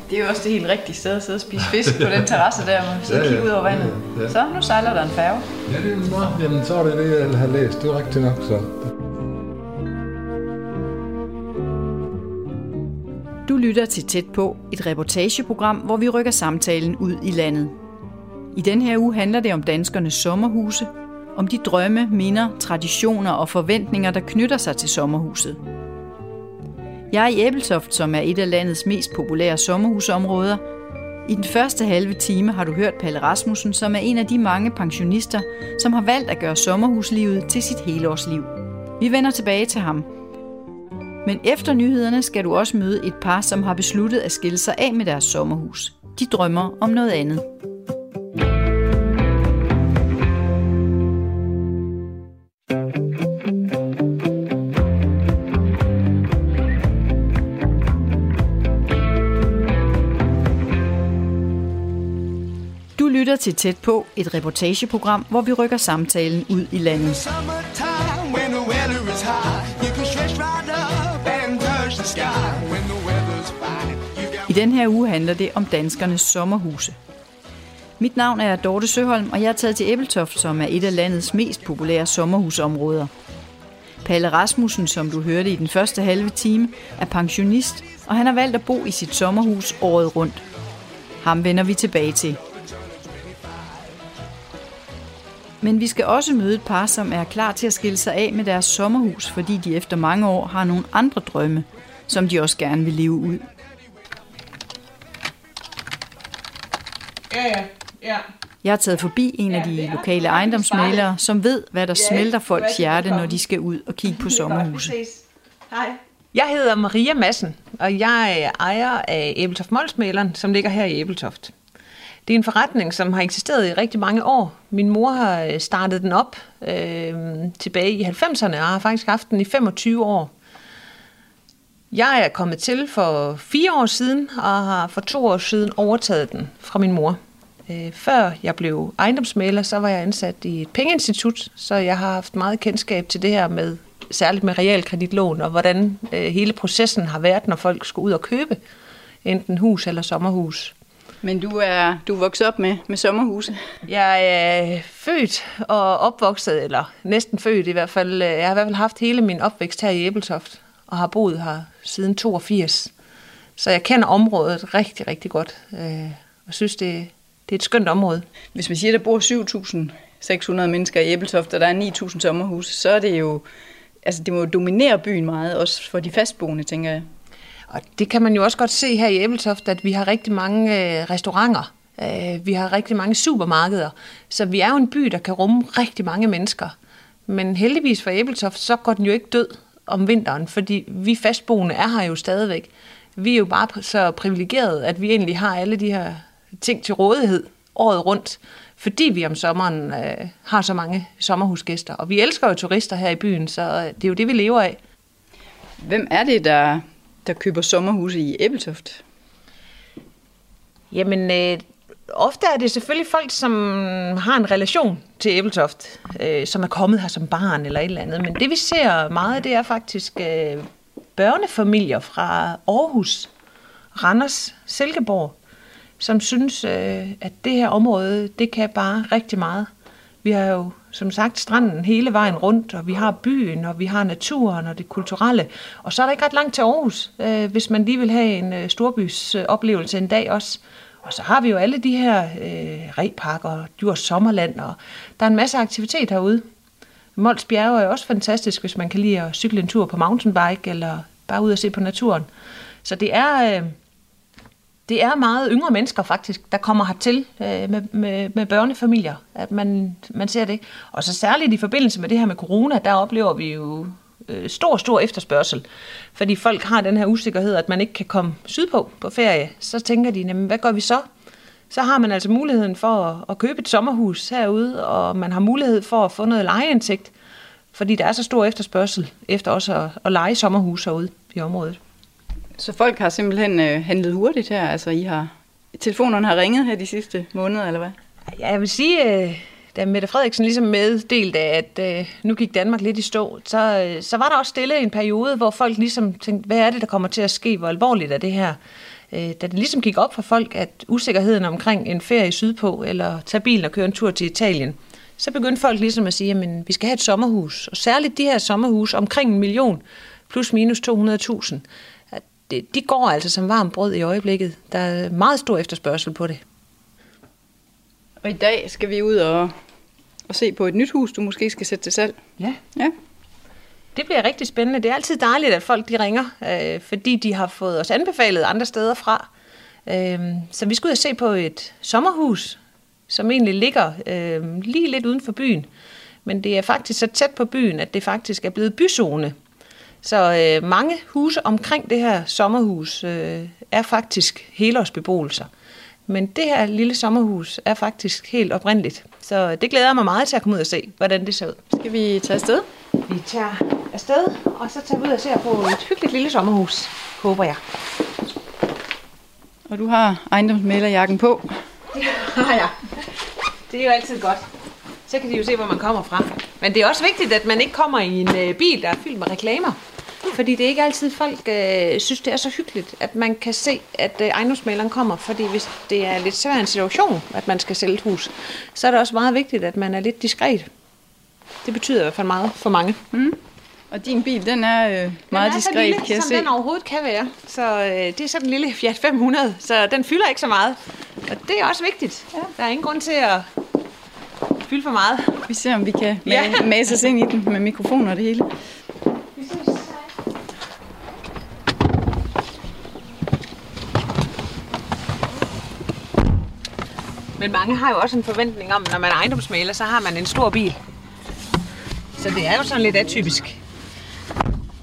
Det er jo også det helt rigtige sted at sidde og spise fisk på den terrasse der, hvor man sidder og Ja, ja. kigger ud over vandet. Ja. Så nu sejler der en færge. Ja, det er nå, jamen, så var det det, jeg havde læst. Det var rigtigt nok, så. Du lytter til Tæt på, et reportageprogram, hvor vi rykker samtalen ud i landet. I den her uge handler det om danskernes sommerhuse, om de drømme, minder, traditioner og forventninger, der knytter sig til sommerhuset. Jeg er i Æbeltoft, som er et af landets mest populære sommerhusområder. I den første halve time har du hørt Palle Rasmussen, som er en af de mange pensionister, som har valgt at gøre sommerhuslivet til sit helårsliv. Vi vender tilbage til ham. Men efter nyhederne skal du også møde et par, som har besluttet at skille sig af med deres sommerhus. De drømmer om noget andet. Til Tæt på, et reportageprogram, hvor vi rykker samtalen ud i landet. I den her uge handler det om danskernes sommerhuse. Mit navn er Dorte Søholm, og jeg er taget til Æbeltoft, som er et af landets mest populære sommerhusområder. Palle Rasmussen, som du hørte i den første halve time, er pensionist, og han har valgt at bo i sit sommerhus året rundt. Ham vender vi tilbage til. Men vi skal også møde et par, som er klar til at skille sig af med deres sommerhus, fordi de efter mange år har nogle andre drømme, som de også gerne vil leve ud. Ja, ja, ja. Jeg har taget forbi en af de lokale ejendomsmalere, som ved, hvad der smelter folks hjerte, når de skal ud og kigge på sommerhuse. Hej. Jeg hedder Maria Madsen, og jeg er ejer af Æbeltoft Molsmaleren, som ligger her i Æbeltoft. Det er en forretning, som har eksisteret i rigtig mange år. Min mor har øh, startet den op øh, tilbage i 90'erne, og har faktisk haft den i 25 år. Jeg er kommet til for fire år siden, og har for to år siden overtaget den fra min mor. Øh, før jeg blev ejendomsmaler, så var jeg ansat i et pengeinstitut, så jeg har haft meget kendskab til det her med, særligt med realkreditlån, og hvordan øh, hele processen har været, når folk skulle ud og købe enten hus eller sommerhus. Men du er, du er vokset op med, med sommerhuse. Jeg er født og opvokset, eller næsten født i hvert fald. Jeg har i hvert fald haft hele min opvækst her i Æbeltoft, og har boet her siden 82. Så jeg kender området rigtig, rigtig godt, øh, og synes, det, det er et skønt område. Hvis man siger, at der bor 7.600 mennesker i Æbeltoft, og der er 9.000 sommerhuse, så er det jo, altså det må jo dominere byen meget, også for de fastboende, tænker jeg. Og det kan man jo også godt se her i Æbeltoft, at vi har rigtig mange øh, restauranter. Øh, vi har rigtig mange supermarkeder. Så vi er jo en by, der kan rumme rigtig mange mennesker. Men heldigvis for Æbeltoft, så går den jo ikke død om vinteren, fordi vi fastboende er her jo stadigvæk. Vi er jo bare så privilegerede, at vi egentlig har alle de her ting til rådighed året rundt, fordi vi om sommeren øh, har så mange sommerhusgæster. Og vi elsker jo turister her i byen, så øh, det er jo det, vi lever af. Hvem er det, der, der køber sommerhuse i Æbeltoft? Jamen, øh, ofte er det selvfølgelig folk, som har en relation til Æbeltoft, øh, som er kommet her som barn eller et eller andet. Men det vi ser meget, det er faktisk øh, børnefamilier fra Aarhus, Randers, Silkeborg, som synes, øh, at det her område, det kan bare rigtig meget. Vi har jo som sagt stranden hele vejen rundt, og vi har byen, og vi har naturen og det kulturelle. Og så er der ikke ret langt til Aarhus, øh, hvis man lige vil have en øh, storbys øh, oplevelse en dag også. Og så har vi jo alle de her øh, reparker og Djurs Sommerland, og der er en masse aktivitet herude. Mols Bjerge er også fantastisk, hvis man kan lide at cykle en tur på mountainbike, eller bare ud og se på naturen. Så det er... Øh, det er meget yngre mennesker faktisk, der kommer hertil øh, med, med, med børnefamilier, at man, man ser det. Og så særligt i forbindelse med det her med corona, der oplever vi jo øh, stor, stor efterspørgsel. Fordi folk har den her usikkerhed, at man ikke kan komme sydpå på ferie. Så tænker de, jamen, hvad gør vi så? Så har man altså muligheden for at, at købe et sommerhus herude, og man har mulighed for at få noget lejeindtægt, fordi der er så stor efterspørgsel efter også at, at lege sommerhus herude i området. Så folk har simpelthen øh, handlet hurtigt her? Altså, I har, telefonerne har ringet her de sidste måneder, eller hvad? Ja, jeg vil sige, øh, da Mette Frederiksen ligesom meddelte, at øh, nu gik Danmark lidt i stå, så, øh, så var der også stille en periode, hvor folk ligesom tænkte, hvad er det, der kommer til at ske? Hvor alvorligt er det her? Øh, da det ligesom gik op for folk, at usikkerheden omkring en ferie sydpå, eller tage bilen og køre en tur til Italien, så begyndte folk ligesom at sige, at vi skal have et sommerhus. Og særligt de her sommerhus omkring en million, plus minus 200.000, det, de går altså som varmt brød i øjeblikket. Der er meget stor efterspørgsel på det. Og i dag skal vi ud og, og se på et nyt hus, du måske skal sætte til salg. Ja. Ja. Det bliver rigtig spændende. Det er altid dejligt, at folk de ringer, øh, fordi de har fået os anbefalet andre steder fra. Øh, så vi skal ud og se på et sommerhus, som egentlig ligger øh, lige lidt uden for byen. Men det er faktisk så tæt på byen, at det faktisk er blevet byzone. Så øh, mange huse omkring det her sommerhus øh, er faktisk helårsbeboelser. Men det her lille sommerhus er faktisk helt oprindeligt. Så det glæder jeg mig meget til at komme ud og se, hvordan det ser ud. Skal vi tage afsted? Vi tager afsted, og så tager vi ud og ser på et hyggeligt lille sommerhus, håber jeg. Og du har ejendomsmælerjakken på. Det har jeg. Det er jo altid godt. Så kan de jo se, hvor man kommer fra. Men det er også vigtigt, at man ikke kommer i en øh, bil, der er fyldt med reklamer. Fordi det er ikke altid, folk øh, synes, det er så hyggeligt, at man kan se, at øh, ejendomsmaleren kommer. Fordi hvis det er lidt svær en situation, at man skal sælge et hus, så er det også meget vigtigt, at man er lidt diskret. Det betyder i hvert fald meget for mange. Og din bil, den er øh, meget den er diskret, lille, kan jeg som se. den overhovedet kan være. Så øh, det er sådan en lille Fiat 500, så den fylder ikke så meget. Og det er også vigtigt. Ja. Der er ingen grund til at fylde for meget. Vi ser, om vi kan Ja. ma- mase os ind i den med mikrofoner og det hele. Men mange har jo også en forventning om, når man er ejendomsmaler, så har man en stor bil. Så det er jo sådan lidt atypisk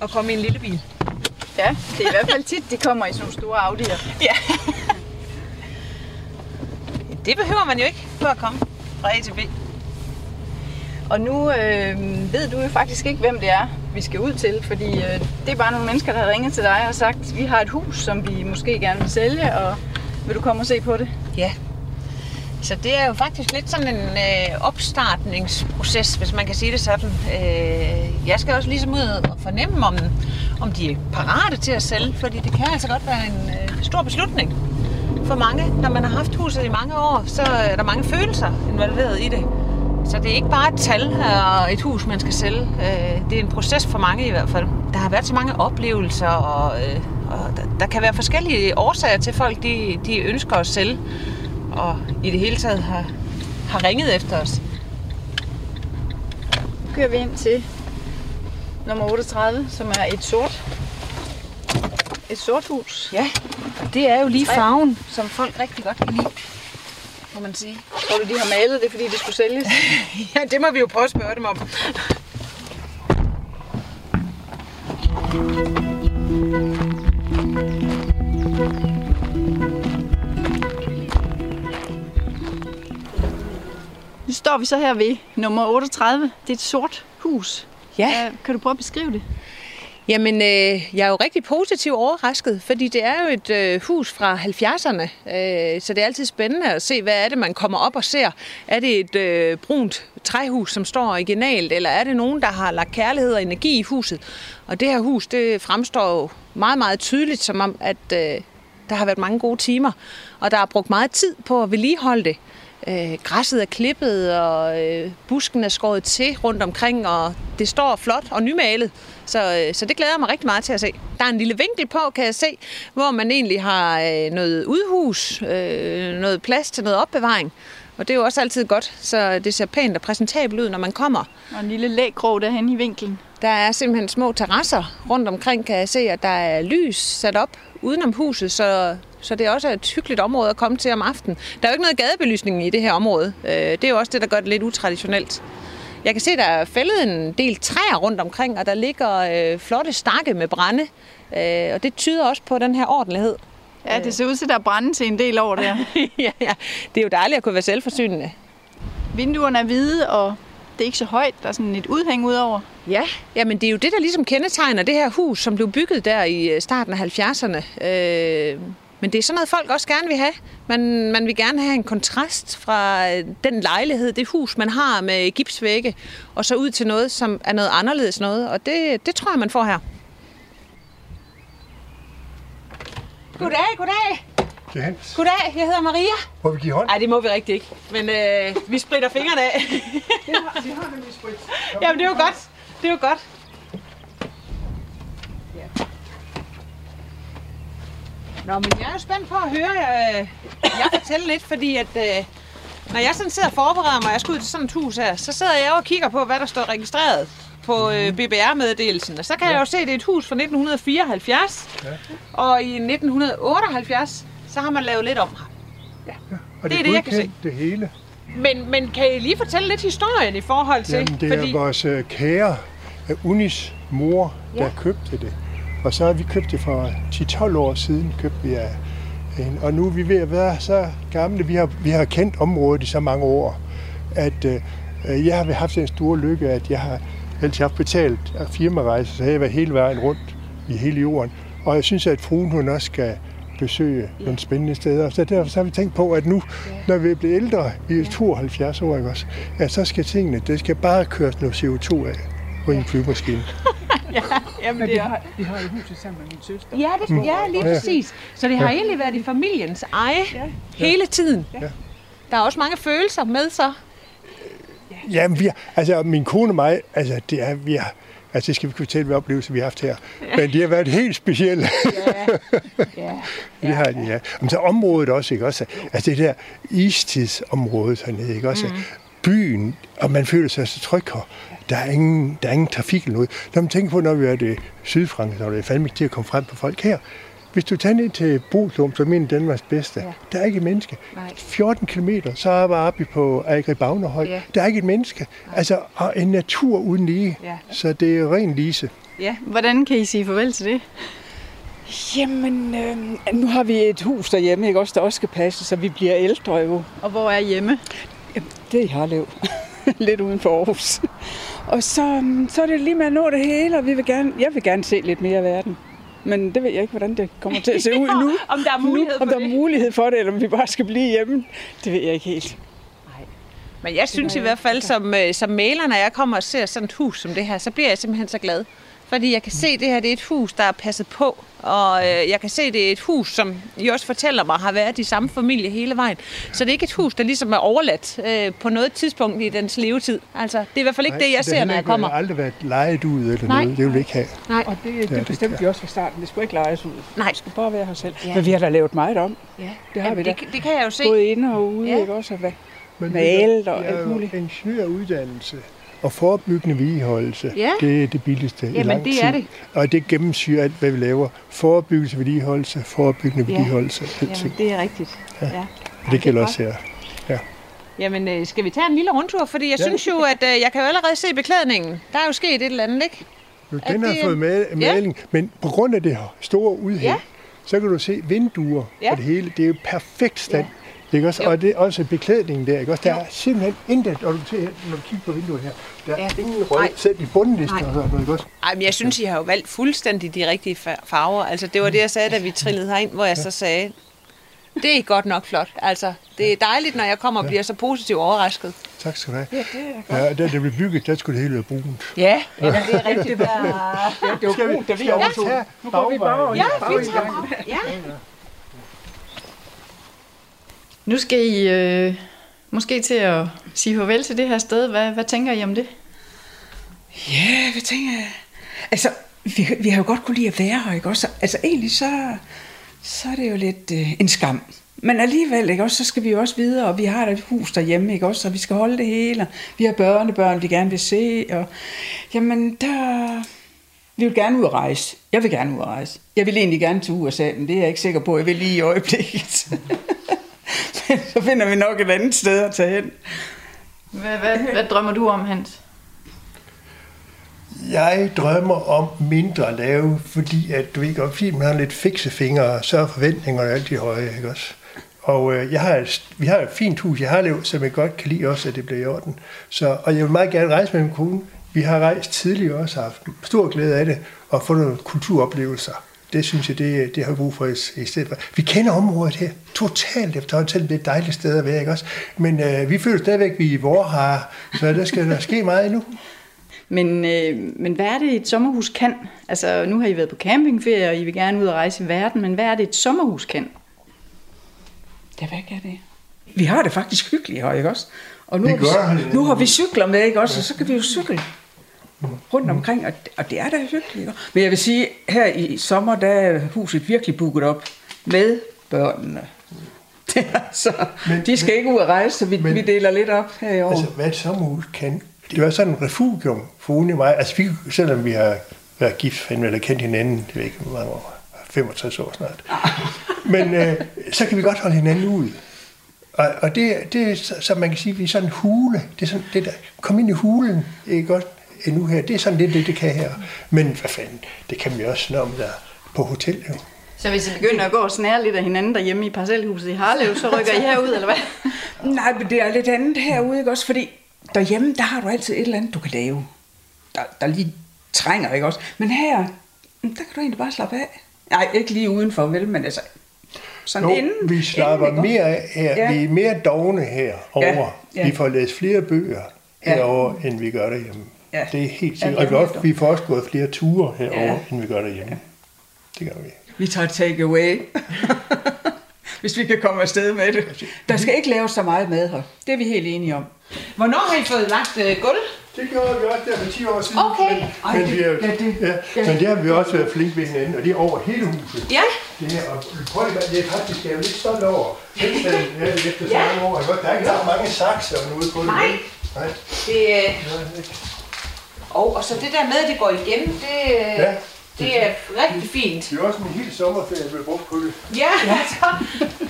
at komme i en lille bil. Ja, det er i hvert fald tit, de kommer i sådan nogle store Audi'er. Ja. Det behøver man jo ikke for at komme fra A til B. Og nu øh, ved du jo faktisk ikke, hvem det er, vi skal ud til, fordi øh, det er bare nogle mennesker, der har ringet til dig og sagt, vi har et hus, som vi måske gerne vil sælge, og vil du komme og se på det? Ja. Så det er jo faktisk lidt sådan en øh, opstartningsproces, hvis man kan sige det sådan. Øh, jeg skal også ligesom ud og fornemme, om, om de er parate til at sælge, fordi det kan altså godt være en øh, stor beslutning for mange. Når man har haft huset i mange år, så er der mange følelser involveret i det. Så det er ikke bare et tal og et hus, man skal sælge. Øh, det er en proces for mange i hvert fald. Der har været så mange oplevelser, og, øh, og der, der kan være forskellige årsager til folk, de, de ønsker at sælge og i det hele taget har, har ringet efter os. Nu kører vi ind til nummer 38, som er et sort, et sort hus. Ja, og det er jo lige farven, som folk rigtig godt kan lide, må man sige. Tror du, de har malet det, fordi det skulle sælges? Ja, det må vi jo prøve at spørge dem om. Står vi så her ved nummer 38. Det er et sort hus. Ja, kan du prøve at beskrive det? Jamen, øh, jeg er jo rigtig positivt overrasket, fordi det er jo et øh, hus fra 70'erne, øh, så det er altid spændende at se, hvad er det, man kommer op og ser. Er det et øh, brunt træhus, som står originalt, eller er det nogen, der har lagt kærlighed og energi i huset? Og det her hus, det fremstår jo meget, meget tydeligt, som om, at øh, der har været mange gode timer, og der er brugt meget tid på at vedligeholde det. Øh, øh, græsset er klippet, og øh, busken er skåret til rundt omkring, og det står flot og nymalet. Så, øh, så det glæder jeg mig rigtig meget til at se. Der er en lille vinkel på, kan jeg se, hvor man egentlig har øh, noget udhus, øh, noget plads til noget opbevaring. Og det er jo også altid godt, så det ser pænt og præsentabelt ud, når man kommer. Og en lille lægkrog derhen i vinklen. Der er simpelthen små terrasser rundt omkring, kan jeg se, at der er lys sat op udenom huset, så, så det er også et hyggeligt område at komme til om aftenen. Der er jo ikke noget gadebelysning i det her område. Øh, Det er jo også det, der gør det lidt utraditionelt. Jeg kan se, der er fældet en del træer rundt omkring, og der ligger øh, flotte stakke med brænde. Øh, og det tyder også på den her ordentlighed. Ja, det ser ud til, at der er brænde til en del over der. ja, ja. Det er jo dejligt at kunne være selvforsynende. Vinduerne er hvide, og det er ikke så højt. Der er sådan et udhæng udover. Ja, jamen det er jo det, der ligesom kendetegner det her hus, som blev bygget der i øh, starten af 70'erne. Øh, men det er sådan noget, folk også gerne vil have. Man, man vil gerne have en kontrast fra øh, den lejlighed, det hus, man har med gipsvægge, og så ud til noget, som er noget anderledes noget. Og det, det tror jeg, man får her. Goddag, goddag. Det er Hans. Goddag, jeg hedder Maria. Må vi give hånd? Nej, det må vi rigtig ikke. Men øh, vi spritter fingrene af. De har nemlig sprit. Jamen, det er jo godt. Det er jo godt. Nå, men jeg er jo spændt på at høre øh, jeg fortælle lidt, fordi at, øh, når jeg sådan sidder og forbereder mig, og jeg skal ud til sådan et hus her, så sidder jeg og kigger på, hvad der står registreret på øh, BBR-meddelelsen. Og så kan jeg jo se, at det er et hus fra 1974, Ja. og i 1978, så har man lavet lidt om her. Og Det er det, jeg kan godkendt, det hele. Men, men kan I lige fortælle lidt historien i forhold til? Jamen, det er fordi, vores øh, kære øh, Unis mor, der Ja. købte det. Og så har vi købt det for 10-12 år siden, købte vi af hende. Og nu er vi ved at være så gamle, vi har, vi har kendt området i så mange år, at øh, øh, jeg har haft den store lykke, at jeg har altid haft betalt af firmarejser, så jeg har været hele vejen rundt i hele jorden. Og jeg synes, at fruen hun også skal besøge ja. nogle spændende steder. Så derfor så har vi tænkt på, at nu, når vi bliver ældre, vi er 72 år, ikke også, at så skal tingene, det skal bare køres noget CO2 af på en flyvemaskine. jamen, Men det vi er, har, vi har jo huset sammen med min søster. ja, det, ja, lige Ja. præcis. Så det har egentlig været i familiens eje hele tiden. Ja. Der er også mange følelser med så. Jamen, vi har, altså min kone og mig, altså det er, vi har, altså det skal vi ikke fortælle, hvad oplevelser vi har haft her. Men de har været helt specielle. Ja. det har de, ja. Men så området også, ikke også? Altså det der istidsområde hernede, ikke også? Mm. Byen, og man føler sig så tryg her. Der er ingen, der er ingen trafik eller noget. Når man tænker på, når vi er det Sydfrankrig, så er det fandme ikke til at komme frem på folk her. Hvis du tager ned til Boslum, som er en af Danmarks bedste, ja. der er ikke et menneske. Nej. 14 km, så er jeg oppe på Agri Bagnerhøj. Ja. Der er ikke et menneske. Altså, og en natur uden lige. Ja. Så det er ren lise. Ja. Hvordan kan I sige farvel til det? Jamen, øh, nu har vi et hus derhjemme, ikke også, der også skal passe, så vi bliver ældre jo. Og hvor er hjemme? Det er i Harlev. lidt uden for Aarhus. Og så, så er det lige med at nå det hele, og vi vil gerne, jeg vil gerne se lidt mere af verden. Men det ved jeg ikke, hvordan det kommer til at se ud nu. Om der er mulighed nu, for om der det. er mulighed for det, eller om vi bare skal blive hjemme. Det ved jeg ikke helt. Men jeg synes i hvert fald, som, øh, som maler, når jeg kommer og ser sådan et hus som det her, så bliver jeg simpelthen så glad. Fordi jeg kan se, at det her det er et hus, der er passet på. Og øh, jeg kan se, at det er et hus, som I også fortæller mig, har været i samme familie hele vejen. Så det er ikke et hus, der ligesom er overladt øh, på noget tidspunkt i dens levetid. Altså, det er i hvert fald ikke det, jeg ser, når jeg kommer. Det har aldrig været lejet ud eller Nej. noget. Det vil vi ikke have. Nej. Og det, Ja, det bestemte vi også fra starten. Det skulle ikke lejes ud. Nej. Det skulle bare være her selv. Ja. Men vi har da lavet meget om. Ja. Det har Jamen, vi da. det, det kan jeg jo se. Både inde og ude, Ja. ikke også? Og hvad? Men Malet og det alt muligt. ingeniøruddannelse og forebyggende vedligeholdelse, Ja. det er det billigste i Jamen, lang det tid. er det. Og det gennemsyrer alt, hvad vi laver. Forebyggelse, vedligeholdelse, forebyggende Ja. vedligeholdelse, alting. Jamen, det er rigtigt. Ja. ja. det gælder også her. Jamen, øh, skal vi tage en lille rundtur? Fordi jeg Ja. synes jo, at øh, jeg kan jo allerede se beklædningen. Der er jo sket et eller andet, ikke? Jo, Den har det- fået ma- maling, men på grund af det her store udhæng, Ja. så kan du se vinduer Ja. og det hele. Det er jo perfekt stand. Ikke også? Jo. Og det er også beklædningen der. Ikke også? Der er simpelthen intet, når du, ser, når du kigger på vinduet her. Der er Ja. ingen røg, Nej. selv i bundlisten Nej. og sådan noget. Ikke også? Ej, men jeg synes, I har jo valgt fuldstændig de rigtige fa- farver. Altså, det var det, jeg sagde, da vi trillede herind, hvor jeg så sagde, det er godt nok flot. Altså, det er dejligt, når jeg kommer og bliver så positivt overrasket. Tak skal du have. Ja, det er ja, da det blev bygget, der skulle det hele være brunt. Ja, ja det er rigtigt. Der... Det var brugt, da vi overtog. Nu går vi bare Ja, fint. Ja. Nu skal I øh, måske til at sige farvel til det her sted. Hvad, hvad tænker I om det? Ja, hvad tænker jeg? Altså, vi, vi har jo godt kunne lide at være her, ikke også? Altså, egentlig så, så er det jo lidt øh, en skam. Men alligevel, ikke også, så skal vi jo også videre, og vi har et hus derhjemme, ikke også, og vi skal holde det hele. Vi har børnebørn, vi gerne vil se, og jamen, der... Vi vil gerne ud at rejse. Jeg vil gerne ud at rejse. Jeg vil egentlig gerne til USA, men det er jeg ikke sikker på, jeg vil lige i øjeblikket. så finder vi nok et andet sted at tage hen. Hvad, hvad, hvad drømmer du om, Hans? Jeg drømmer om mindre at lave, fordi at du ved godt, fordi man har lidt fikse fingre, og så er forventningerne altid høje, ikke også? Og øh, jeg har et, vi har et fint hus, jeg har lavet, som jeg godt kan lide også, at det bliver i orden. Så, og jeg vil meget gerne rejse med min kone. Vi har rejst tidligere også, og haft stor glæde af det, og få nogle kulturoplevelser. Det synes jeg, det, det har vi brug for i, i stedet for. Vi kender området her totalt efterhånden, selvom det er et dejligt sted at være, ikke også? Men øh, vi føler stadigvæk, at vi er i vor har, så der skal der ske meget endnu. Men, øh, men hvad er det, et sommerhus kan? Altså, nu har I været på campingferie, og I vil gerne ud og rejse i verden, men hvad er det, et sommerhus kan? Ja, hvad kan det? Vi har det faktisk hyggeligt her, ikke også? Og nu, Vi har vi, nu har vi cykler med, ikke også? Og så kan vi jo cykle rundt omkring, og, og det er da hyggeligt. Men jeg vil sige, her i sommer, der er huset virkelig booket op med børnene. Det er altså, Men- de skal ikke ud og rejse, så vi, men- vi deler lidt op her i år. Altså, hvad et sommerhus kan. Det var sådan en refugium for Une og mig. Altså, vi, selvom vi har været gift, fandme, eller kendt hinanden, det ved ikke, hvor mange år, 65 år snart. Men øh, så kan vi godt holde hinanden ud. Og, og det, det er, så, så man kan sige, vi er sådan en hule. Det er sådan, det der, kom ind i hulen, ikke godt, endnu her. Det er sådan lidt det, det kan her. Men hvad fanden, det kan vi også, når man er på hotel, jo. Så hvis I begynder at gå og snære lidt af hinanden derhjemme i parcelhuset i Harlev, så rykker I herud, eller hvad? Nej, men det er lidt andet herude, ikke også? Fordi derhjemme, der har du altid et eller andet, du kan lave. Der, der lige trænger, ikke også? Men her, der kan du egentlig bare slappe af. Nej, ikke lige udenfor, vel, men altså... Sådan Jo, inden, vi slapper inden, mere af her. Ja. Vi er mere dogne herovre. Ja, ja. Vi får læst flere bøger Ja. herovre, end vi gør derhjemme. Ja. Det er helt Ja, sikkert. Og vi, også, vi får også gået flere ture herovre, Ja. end vi gør derhjemme. Det gør vi. Vi tager take away. Hvis vi kan komme afsted med det. Der skal ikke laves så meget mad her. Det er vi helt enige om. Hvornår har I fået lagt øh, gulv? Det gjorde vi også der for 10 år siden. Okay. Men, Ej, men, det- vi er, ja, det- ja, ja. men det har vi også været flinke ved hinanden, og det er over hele huset. Ja. Det her, og prøv at det er faktisk, jeg er jo lidt stolt over. Tilstanden ja, efter så mange år. Der er ikke så mange sakser ude på det. Nej. Nej. Det, øh, er. Og, og så det der med, at det går igen, det, øh, Ja. det er rigtig fint. Det er også min hele sommerferie, jeg vil brugt på det. Ja, så,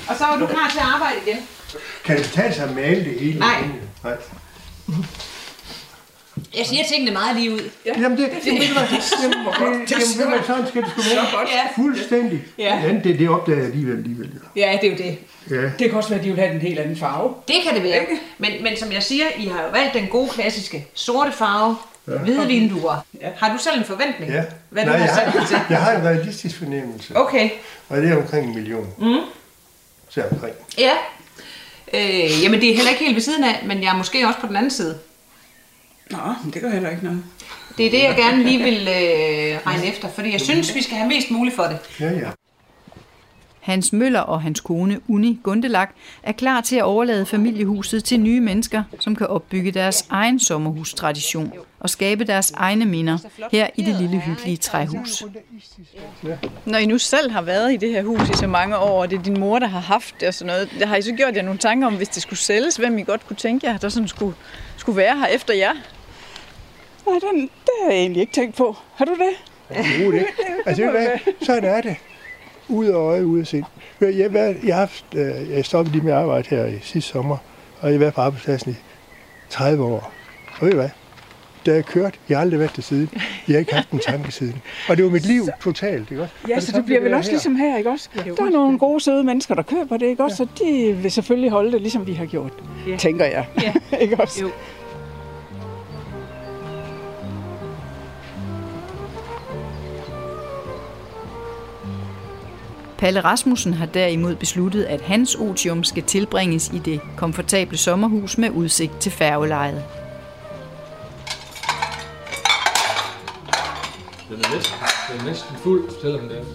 og så er du klar til at arbejde igen. Kan det betale sig at male det hele? Nej. igen? Nej. Jeg siger tingene meget lige ud. Jamen det, jamen, jamen, det, jamen, ved du hvad, sådan skal det sgu være. Ja. Fuldstændig. Ja. Ja. Det, det opdager jeg alligevel. alligevel. Ja, det er jo det. Ja. Det kan også være, at de vil have en helt anden farve. Det kan det være. Men, men som jeg siger, I har jo valgt den gode klassiske sorte farve, ja. hvide vinduer. Har du selv en forventning? Ja. Hvad Nej, du har jeg, sat det til? har, jeg har en realistisk fornemmelse, Okay, og det er omkring en million. Mm. Så omkring. ja. Øh, jamen det er heller ikke helt ved siden af, men jeg er måske også på den anden side. Nå, men det gør heller ikke noget. Det er det, jeg gerne lige vil øh, regne efter, fordi jeg synes, vi skal have mest muligt for det. Ja, ja. Hans Møller og hans kone Uni Gundelak er klar til at overlade familiehuset til nye mennesker, som kan opbygge deres egen sommerhustradition og skabe deres egne minder her i det lille hyggelige træhus. Når I nu selv har været i det her hus i så mange år, og det er din mor, der har haft det og sådan noget, der har I så gjort jer nogle tanker om, hvis det skulle sælges, hvem I godt kunne tænke jer, der sådan skulle, skulle være her efter jer? Nej, den, det har jeg egentlig ikke tænkt på. Har du det? Jo, det. Altså, hvad? sådan er det. Ud af øje, ud af sind. Jeg, jeg, jeg, jeg, har haft, øh, jeg stoppede lige med arbejde her i sidste sommer, og jeg har været på arbejdspladsen i 30 år. Og ved du hvad? Da jeg kørte, jeg har aldrig været der siden. Jeg har ikke haft en tanke siden. Og det var mit liv totalt, ikke også? Ja, Og så det bliver vel også her. ligesom her, ikke også? Der er nogle gode, søde mennesker, der køber det, ikke også? Så de vil selvfølgelig holde det, ligesom vi har gjort, Ja. tænker jeg. Ja. ikke også? Jo. Palle Rasmussen har derimod besluttet, at hans otium skal tilbringes i det komfortable sommerhus med udsigt til færgelejet. Den er næsten, den er næsten fuld, selvom det,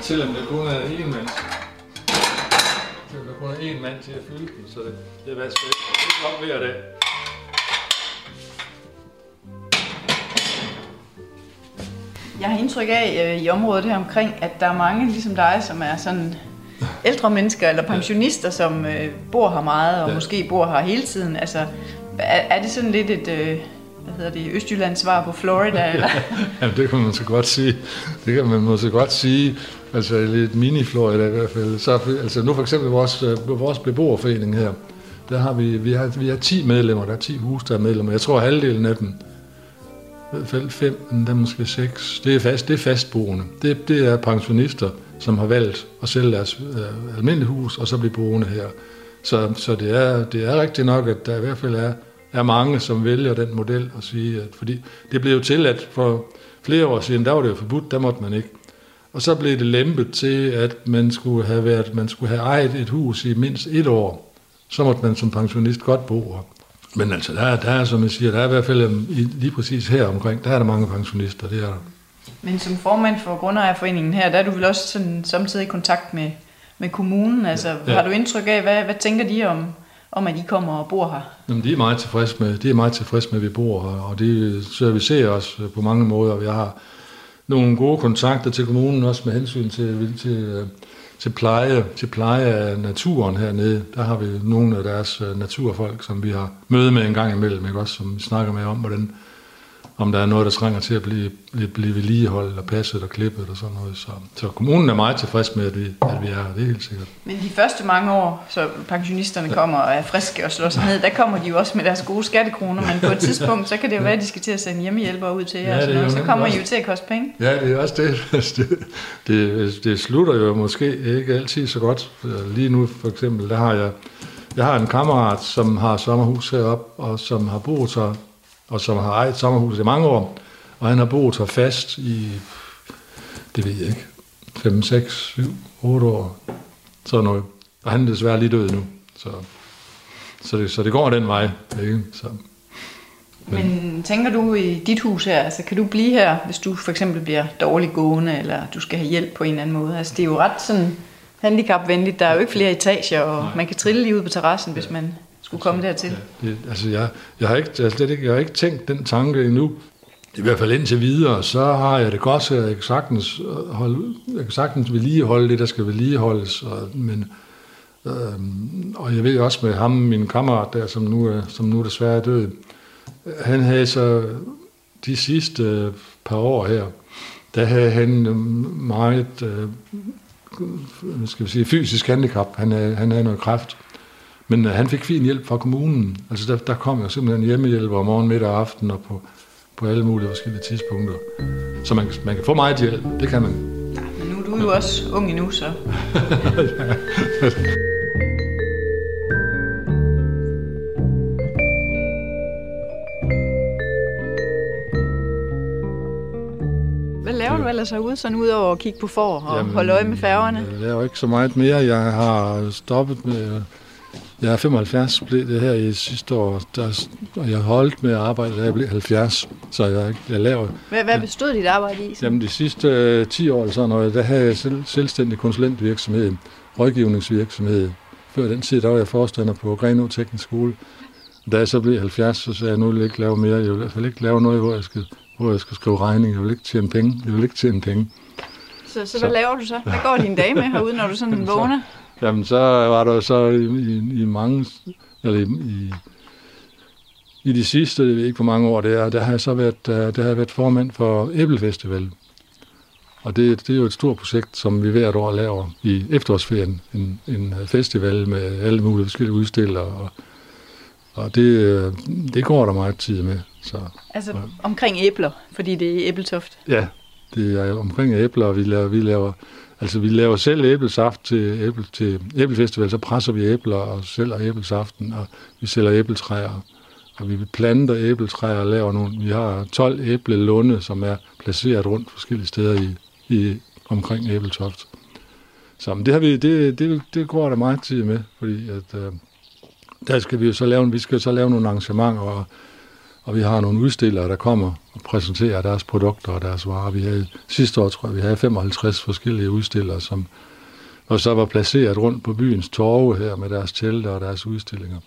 selvom det kun er én mand. Selvom der kun er én mand til at fylde den, så det, det vasker ikke ikke op hver dag. Jeg har indtryk af øh, i området her omkring, at der er mange ligesom dig, som er sådan ældre mennesker eller pensionister, som øh, bor her meget og Ja. måske bor her hele tiden. Altså, er, er det sådan lidt et, øh, hvad hedder det, Østjyllands svar på Florida? Eller? Jamen, det kan man så godt sige. Det kan man måske godt sige. Altså lidt mini-Florida i hvert fald. Så, altså nu for eksempel vores, øh, vores beboerforening her, der har vi, vi har, vi har 10 medlemmer, der er 10 hus, der er medlemmer. Jeg tror halvdelen af dem, i hvert fald fem, men der er måske seks. Det er, fast, det er fastboende. Det, det er pensionister, som har valgt at sælge deres øh, almindelige hus, og så blive boende her. Så, så det, er, det er rigtigt nok, at der i hvert fald er, er mange, som vælger den model og sige, at fordi det blev jo tilladt for flere år siden, der var det jo forbudt, der måtte man ikke. Og så blev det lempet til, at man skulle have, været, man skulle have ejet et hus i mindst et år. Så måtte man som pensionist godt bo her. Men altså, der er, der er, som jeg siger, der er i hvert fald øhm, lige præcis her omkring, der er der mange pensionister, det er der. Men som formand for Grundejerforeningen her, der er du vel også sådan, samtidig i kontakt med, med kommunen. Altså, ja. Har du indtryk af, hvad, hvad tænker de om, om, at I kommer og bor her? Jamen, de er meget tilfredse med, de er meget tilfredse med, at vi bor her, og det servicerer os øh, på mange måder. Vi har nogle gode kontakter til kommunen, også med hensyn til, til, øh, til, pleje, til pleje af naturen hernede. Der har vi nogle af deres øh, naturfolk, som vi har møde med en gang imellem, ikke? Også, som snakker med om, hvordan, om der er noget, der trænger til at blive, blive, blive vedligeholdt, og passet og klippet og sådan noget. Så, så kommunen er meget tilfreds med, at vi, at vi er her, det er helt sikkert. Men de første mange år, så pensionisterne kommer og er friske og slår sig ned, der kommer de jo også med deres gode skattekroner, men på et tidspunkt, så kan det jo være, at de skal til at sende hjemmehjælpere ud til jer, Ja, og sådan noget. så kommer I jo til at koste penge. Ja, det er også det. det, det, det slutter jo måske ikke altid så godt. Lige nu for eksempel, der har jeg, jeg har en kammerat, som har sommerhus heroppe, og som har boet her, og som har ejet sommerhus i mange år. Og han har boet her fast i, det ved jeg ikke, 5, 6, 7, 8 år. Sådan noget. Og han er desværre lige død nu. Så, så, det, så det går den vej. Ikke? Så, Men tænker du i dit hus her, altså kan du blive her, hvis du for eksempel bliver dårlig gående, eller du skal have hjælp på en eller anden måde? Altså det er jo ret sådan handicapvenligt, der er jo ikke flere etager, og man kan trille lige ud på terrassen, hvis man skulle komme dertil. Ja, det, altså jeg, jeg, har ikke, jeg, har slet ikke, jeg har ikke tænkt den tanke endnu. I hvert fald indtil videre, så har jeg det godt, så jeg kan sagtens, øh, holde, jeg kan sagtens vedligeholde det, der skal vedligeholdes. Og, men, øhm, og jeg ved også med ham, min kammerat der, som nu, er, som nu desværre er død, han havde så de sidste øh, par år her, der havde han øh, meget øh, skal vi sige, fysisk handicap. Han havde, han havde noget kræft. Men øh, han fik fin hjælp fra kommunen. Altså der, der kom jo simpelthen hjemmehjælper om morgen, middag og aften og på, på alle mulige forskellige tidspunkter. Så man, man kan få meget hjælp. Det kan man. Men nu er du jo også ung endnu, så... Hvad laver du ellers herude, sådan udover at kigge på får og Jamen, holde øje med færgerne? Jeg laver ikke så meget mere. Jeg har stoppet med... Jeg er 75, blev det her i sidste år, der, og jeg holdt med at arbejde, da jeg blev 70. Så jeg, jeg laver... Hvad, hvad bestod dit arbejde i? Jamen de sidste øh, 10 år eller sådan noget, der havde jeg selv, selvstændig konsulentvirksomhed, rådgivningsvirksomhed. Før den tid, der var jeg forstander på Grenå Teknisk Skole. Da jeg så blev 70, så sagde jeg, nu vil jeg ikke lave mere. Jeg vil i hvert fald ikke lave noget, hvor jeg skal, hvor jeg skal skrive regning. Jeg vil ikke tjene penge. Jeg vil ikke tjene penge. Så, så hvad laver du så? Hvad går dine dage med herude, når du sådan vågner? Jamen, så var der så i, i, i mange, eller i, i, i de sidste, jeg ved ikke hvor mange år det er, der har jeg så været, der, har jeg været formand for Æblefestival. Og det, det er jo et stort projekt, som vi hvert år laver i efterårsferien. En, en festival med alle mulige forskellige udstillere. Og, og det, det går der meget tid med. Så, Altså omkring æbler, fordi det er æbletoft. ja, det er omkring æbler, og vi laver, vi laver Altså, vi laver selv æblesaft til, æble, til æblefestival, så presser vi æbler og sælger æblesaften, og vi sælger æbletræer. Og vi planter æbletræer og laver nogle... Vi har 12 æblelunde, som er placeret rundt forskellige steder i, i omkring æbletoft. Så men det, har vi, det, det, det går der meget tid med, fordi at, øh, der skal vi jo så lave, vi skal så lave nogle arrangementer, og, og vi har nogle udstillere, der kommer og præsenterer deres produkter og deres varer. Vi havde, sidste år, tror jeg, vi havde 55 forskellige udstillere, som og så var placeret rundt på byens torve her med deres telte og deres udstillinger.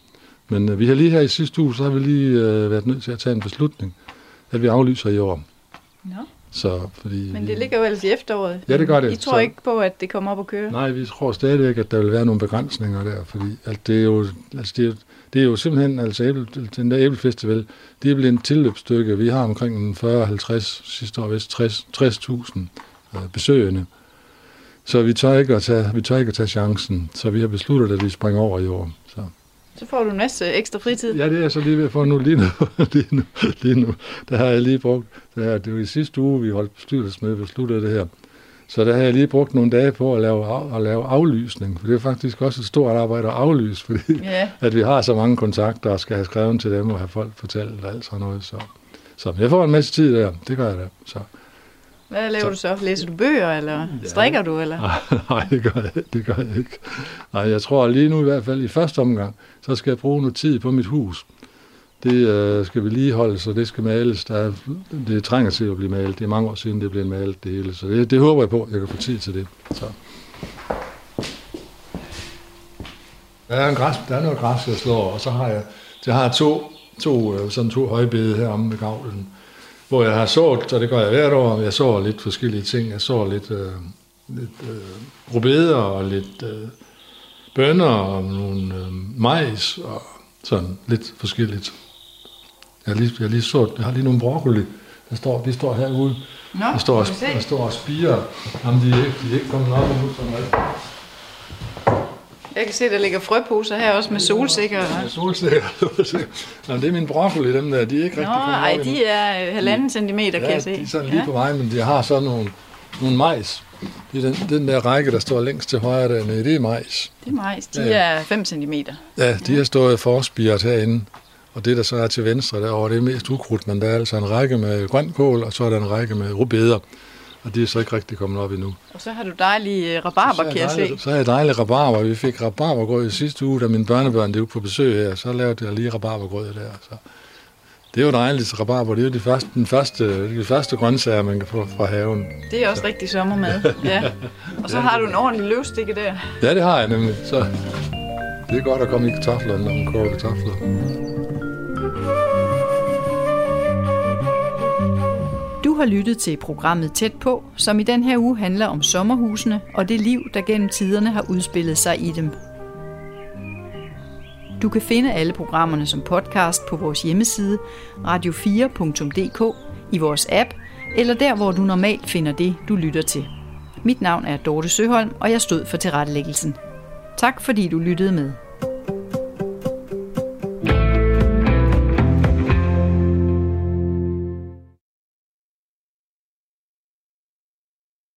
Men øh, vi har lige her i sidste uge, så har vi lige øh, været nødt til at tage en beslutning, at vi aflyser i år. Nå. Så, fordi, Men det ligger jo ellers i efteråret. Ja, det gør det. I tror Så- ikke på, at det kommer op at køre? Nej, vi tror stadigvæk, at der vil være nogle begrænsninger der, fordi at det, er jo, altså det, er, jo- det er jo simpelthen, altså æble, den der æblefestival, det er blevet et tilløbsstykke. Vi har omkring en 40-50, sidste år vist 60 60.000 øh, besøgende. Så vi tør, ikke at tage, vi tør ikke at tage chancen, så vi har besluttet, at vi springer over i år. Så. Så får du en masse ekstra fritid. Ja, det er jeg så lige ved at få nu lige nu. lige nu, lige nu. Der har jeg lige brugt, det, her, det var i sidste uge, vi holdt bestyrelsesmøde og besluttede det her. Så der har jeg lige brugt nogle dage på at lave, at lave aflysning, for det er faktisk også et stort arbejde at aflyse, fordi Ja. at vi har så mange kontakter og skal have skrevet til dem og have folk fortalt og alt sådan noget. Så, så jeg får en masse tid der, det gør jeg da. Så. Hvad laver du så? Læser du bøger, eller strikker du, eller? Nej, det gør, jeg, det gør jeg ikke. Nej, jeg tror lige nu i hvert fald i første omgang, så skal jeg bruge noget tid på mit hus. Det øh, skal vi lige holde, så det skal males. Der er, det trænger til at blive malet. Det er mange år siden, det blev malet det hele. Så det, det håber jeg på, jeg kan få tid til det. Så. Der er, en græs, der er noget græs, jeg slår, og så har jeg, jeg har to, to, øh, sådan to højbede her om med gavlen, hvor jeg har sået, så det gør jeg hvert år, jeg sår lidt forskellige ting. Jeg sår lidt, øh, lidt øh, rubeder og lidt øh, bønner og nogle øh, majs og sådan lidt forskelligt. Jeg har lige, jeg har lige, så, jeg har lige nogle broccoli. Der står, de står herude. Nå, der står, se. der står og spiger. Jamen, de er ikke, de er ikke kommet op endnu. Sådan rigtigt. Jeg kan se, der ligger frøposer her også med solsikker. Ja, solsikker. Nå, det er min broccoli, dem der. De er ikke Nå, rigtig ej, de er øh, halvanden centimeter, kan Ja, jeg se. de er sådan lige på vej, men de har sådan nogle, nogle majs. Det er den, den der række, der står længst til højre dernede, det er majs. Det er majs. De Ja, ja. er 5 centimeter. Ja, de har stået forspiret herinde. Og det, der så er til venstre derovre, det er mest ukrudt, men der er altså en række med grønkål, og så er der en række med rubeder. Og de er så ikke rigtig kommet op endnu. Og så har du dejlige rabarber, så, kan jeg se. så er jeg dejlig rabarber. Vi fik rabarbergrød i sidste uge, da mine børnebørn var på besøg her. Så lavede jeg lige rabarbergrød der. Så. Det er jo dejligt, rabarber. Det er jo de første, den første, de første grøntsager, man kan få fra haven. Det er også rigtig sommermad. Ja. Og så har du en ordentlig løvstikke der. Ja, det har jeg nemlig. Så det er godt at komme i kartoflerne, når man koger kartofler. Har lyttet til programmet Tæt på, som i den her uge handler om sommerhusene og det liv, der gennem tiderne har udspillet sig i dem. Du kan finde alle programmerne som podcast på vores hjemmeside radio4.dk, i vores app eller der, hvor du normalt finder det, du lytter til. Mit navn er Dorte Søholm, og jeg stod for tilrettelæggelsen. Tak fordi du lyttede med.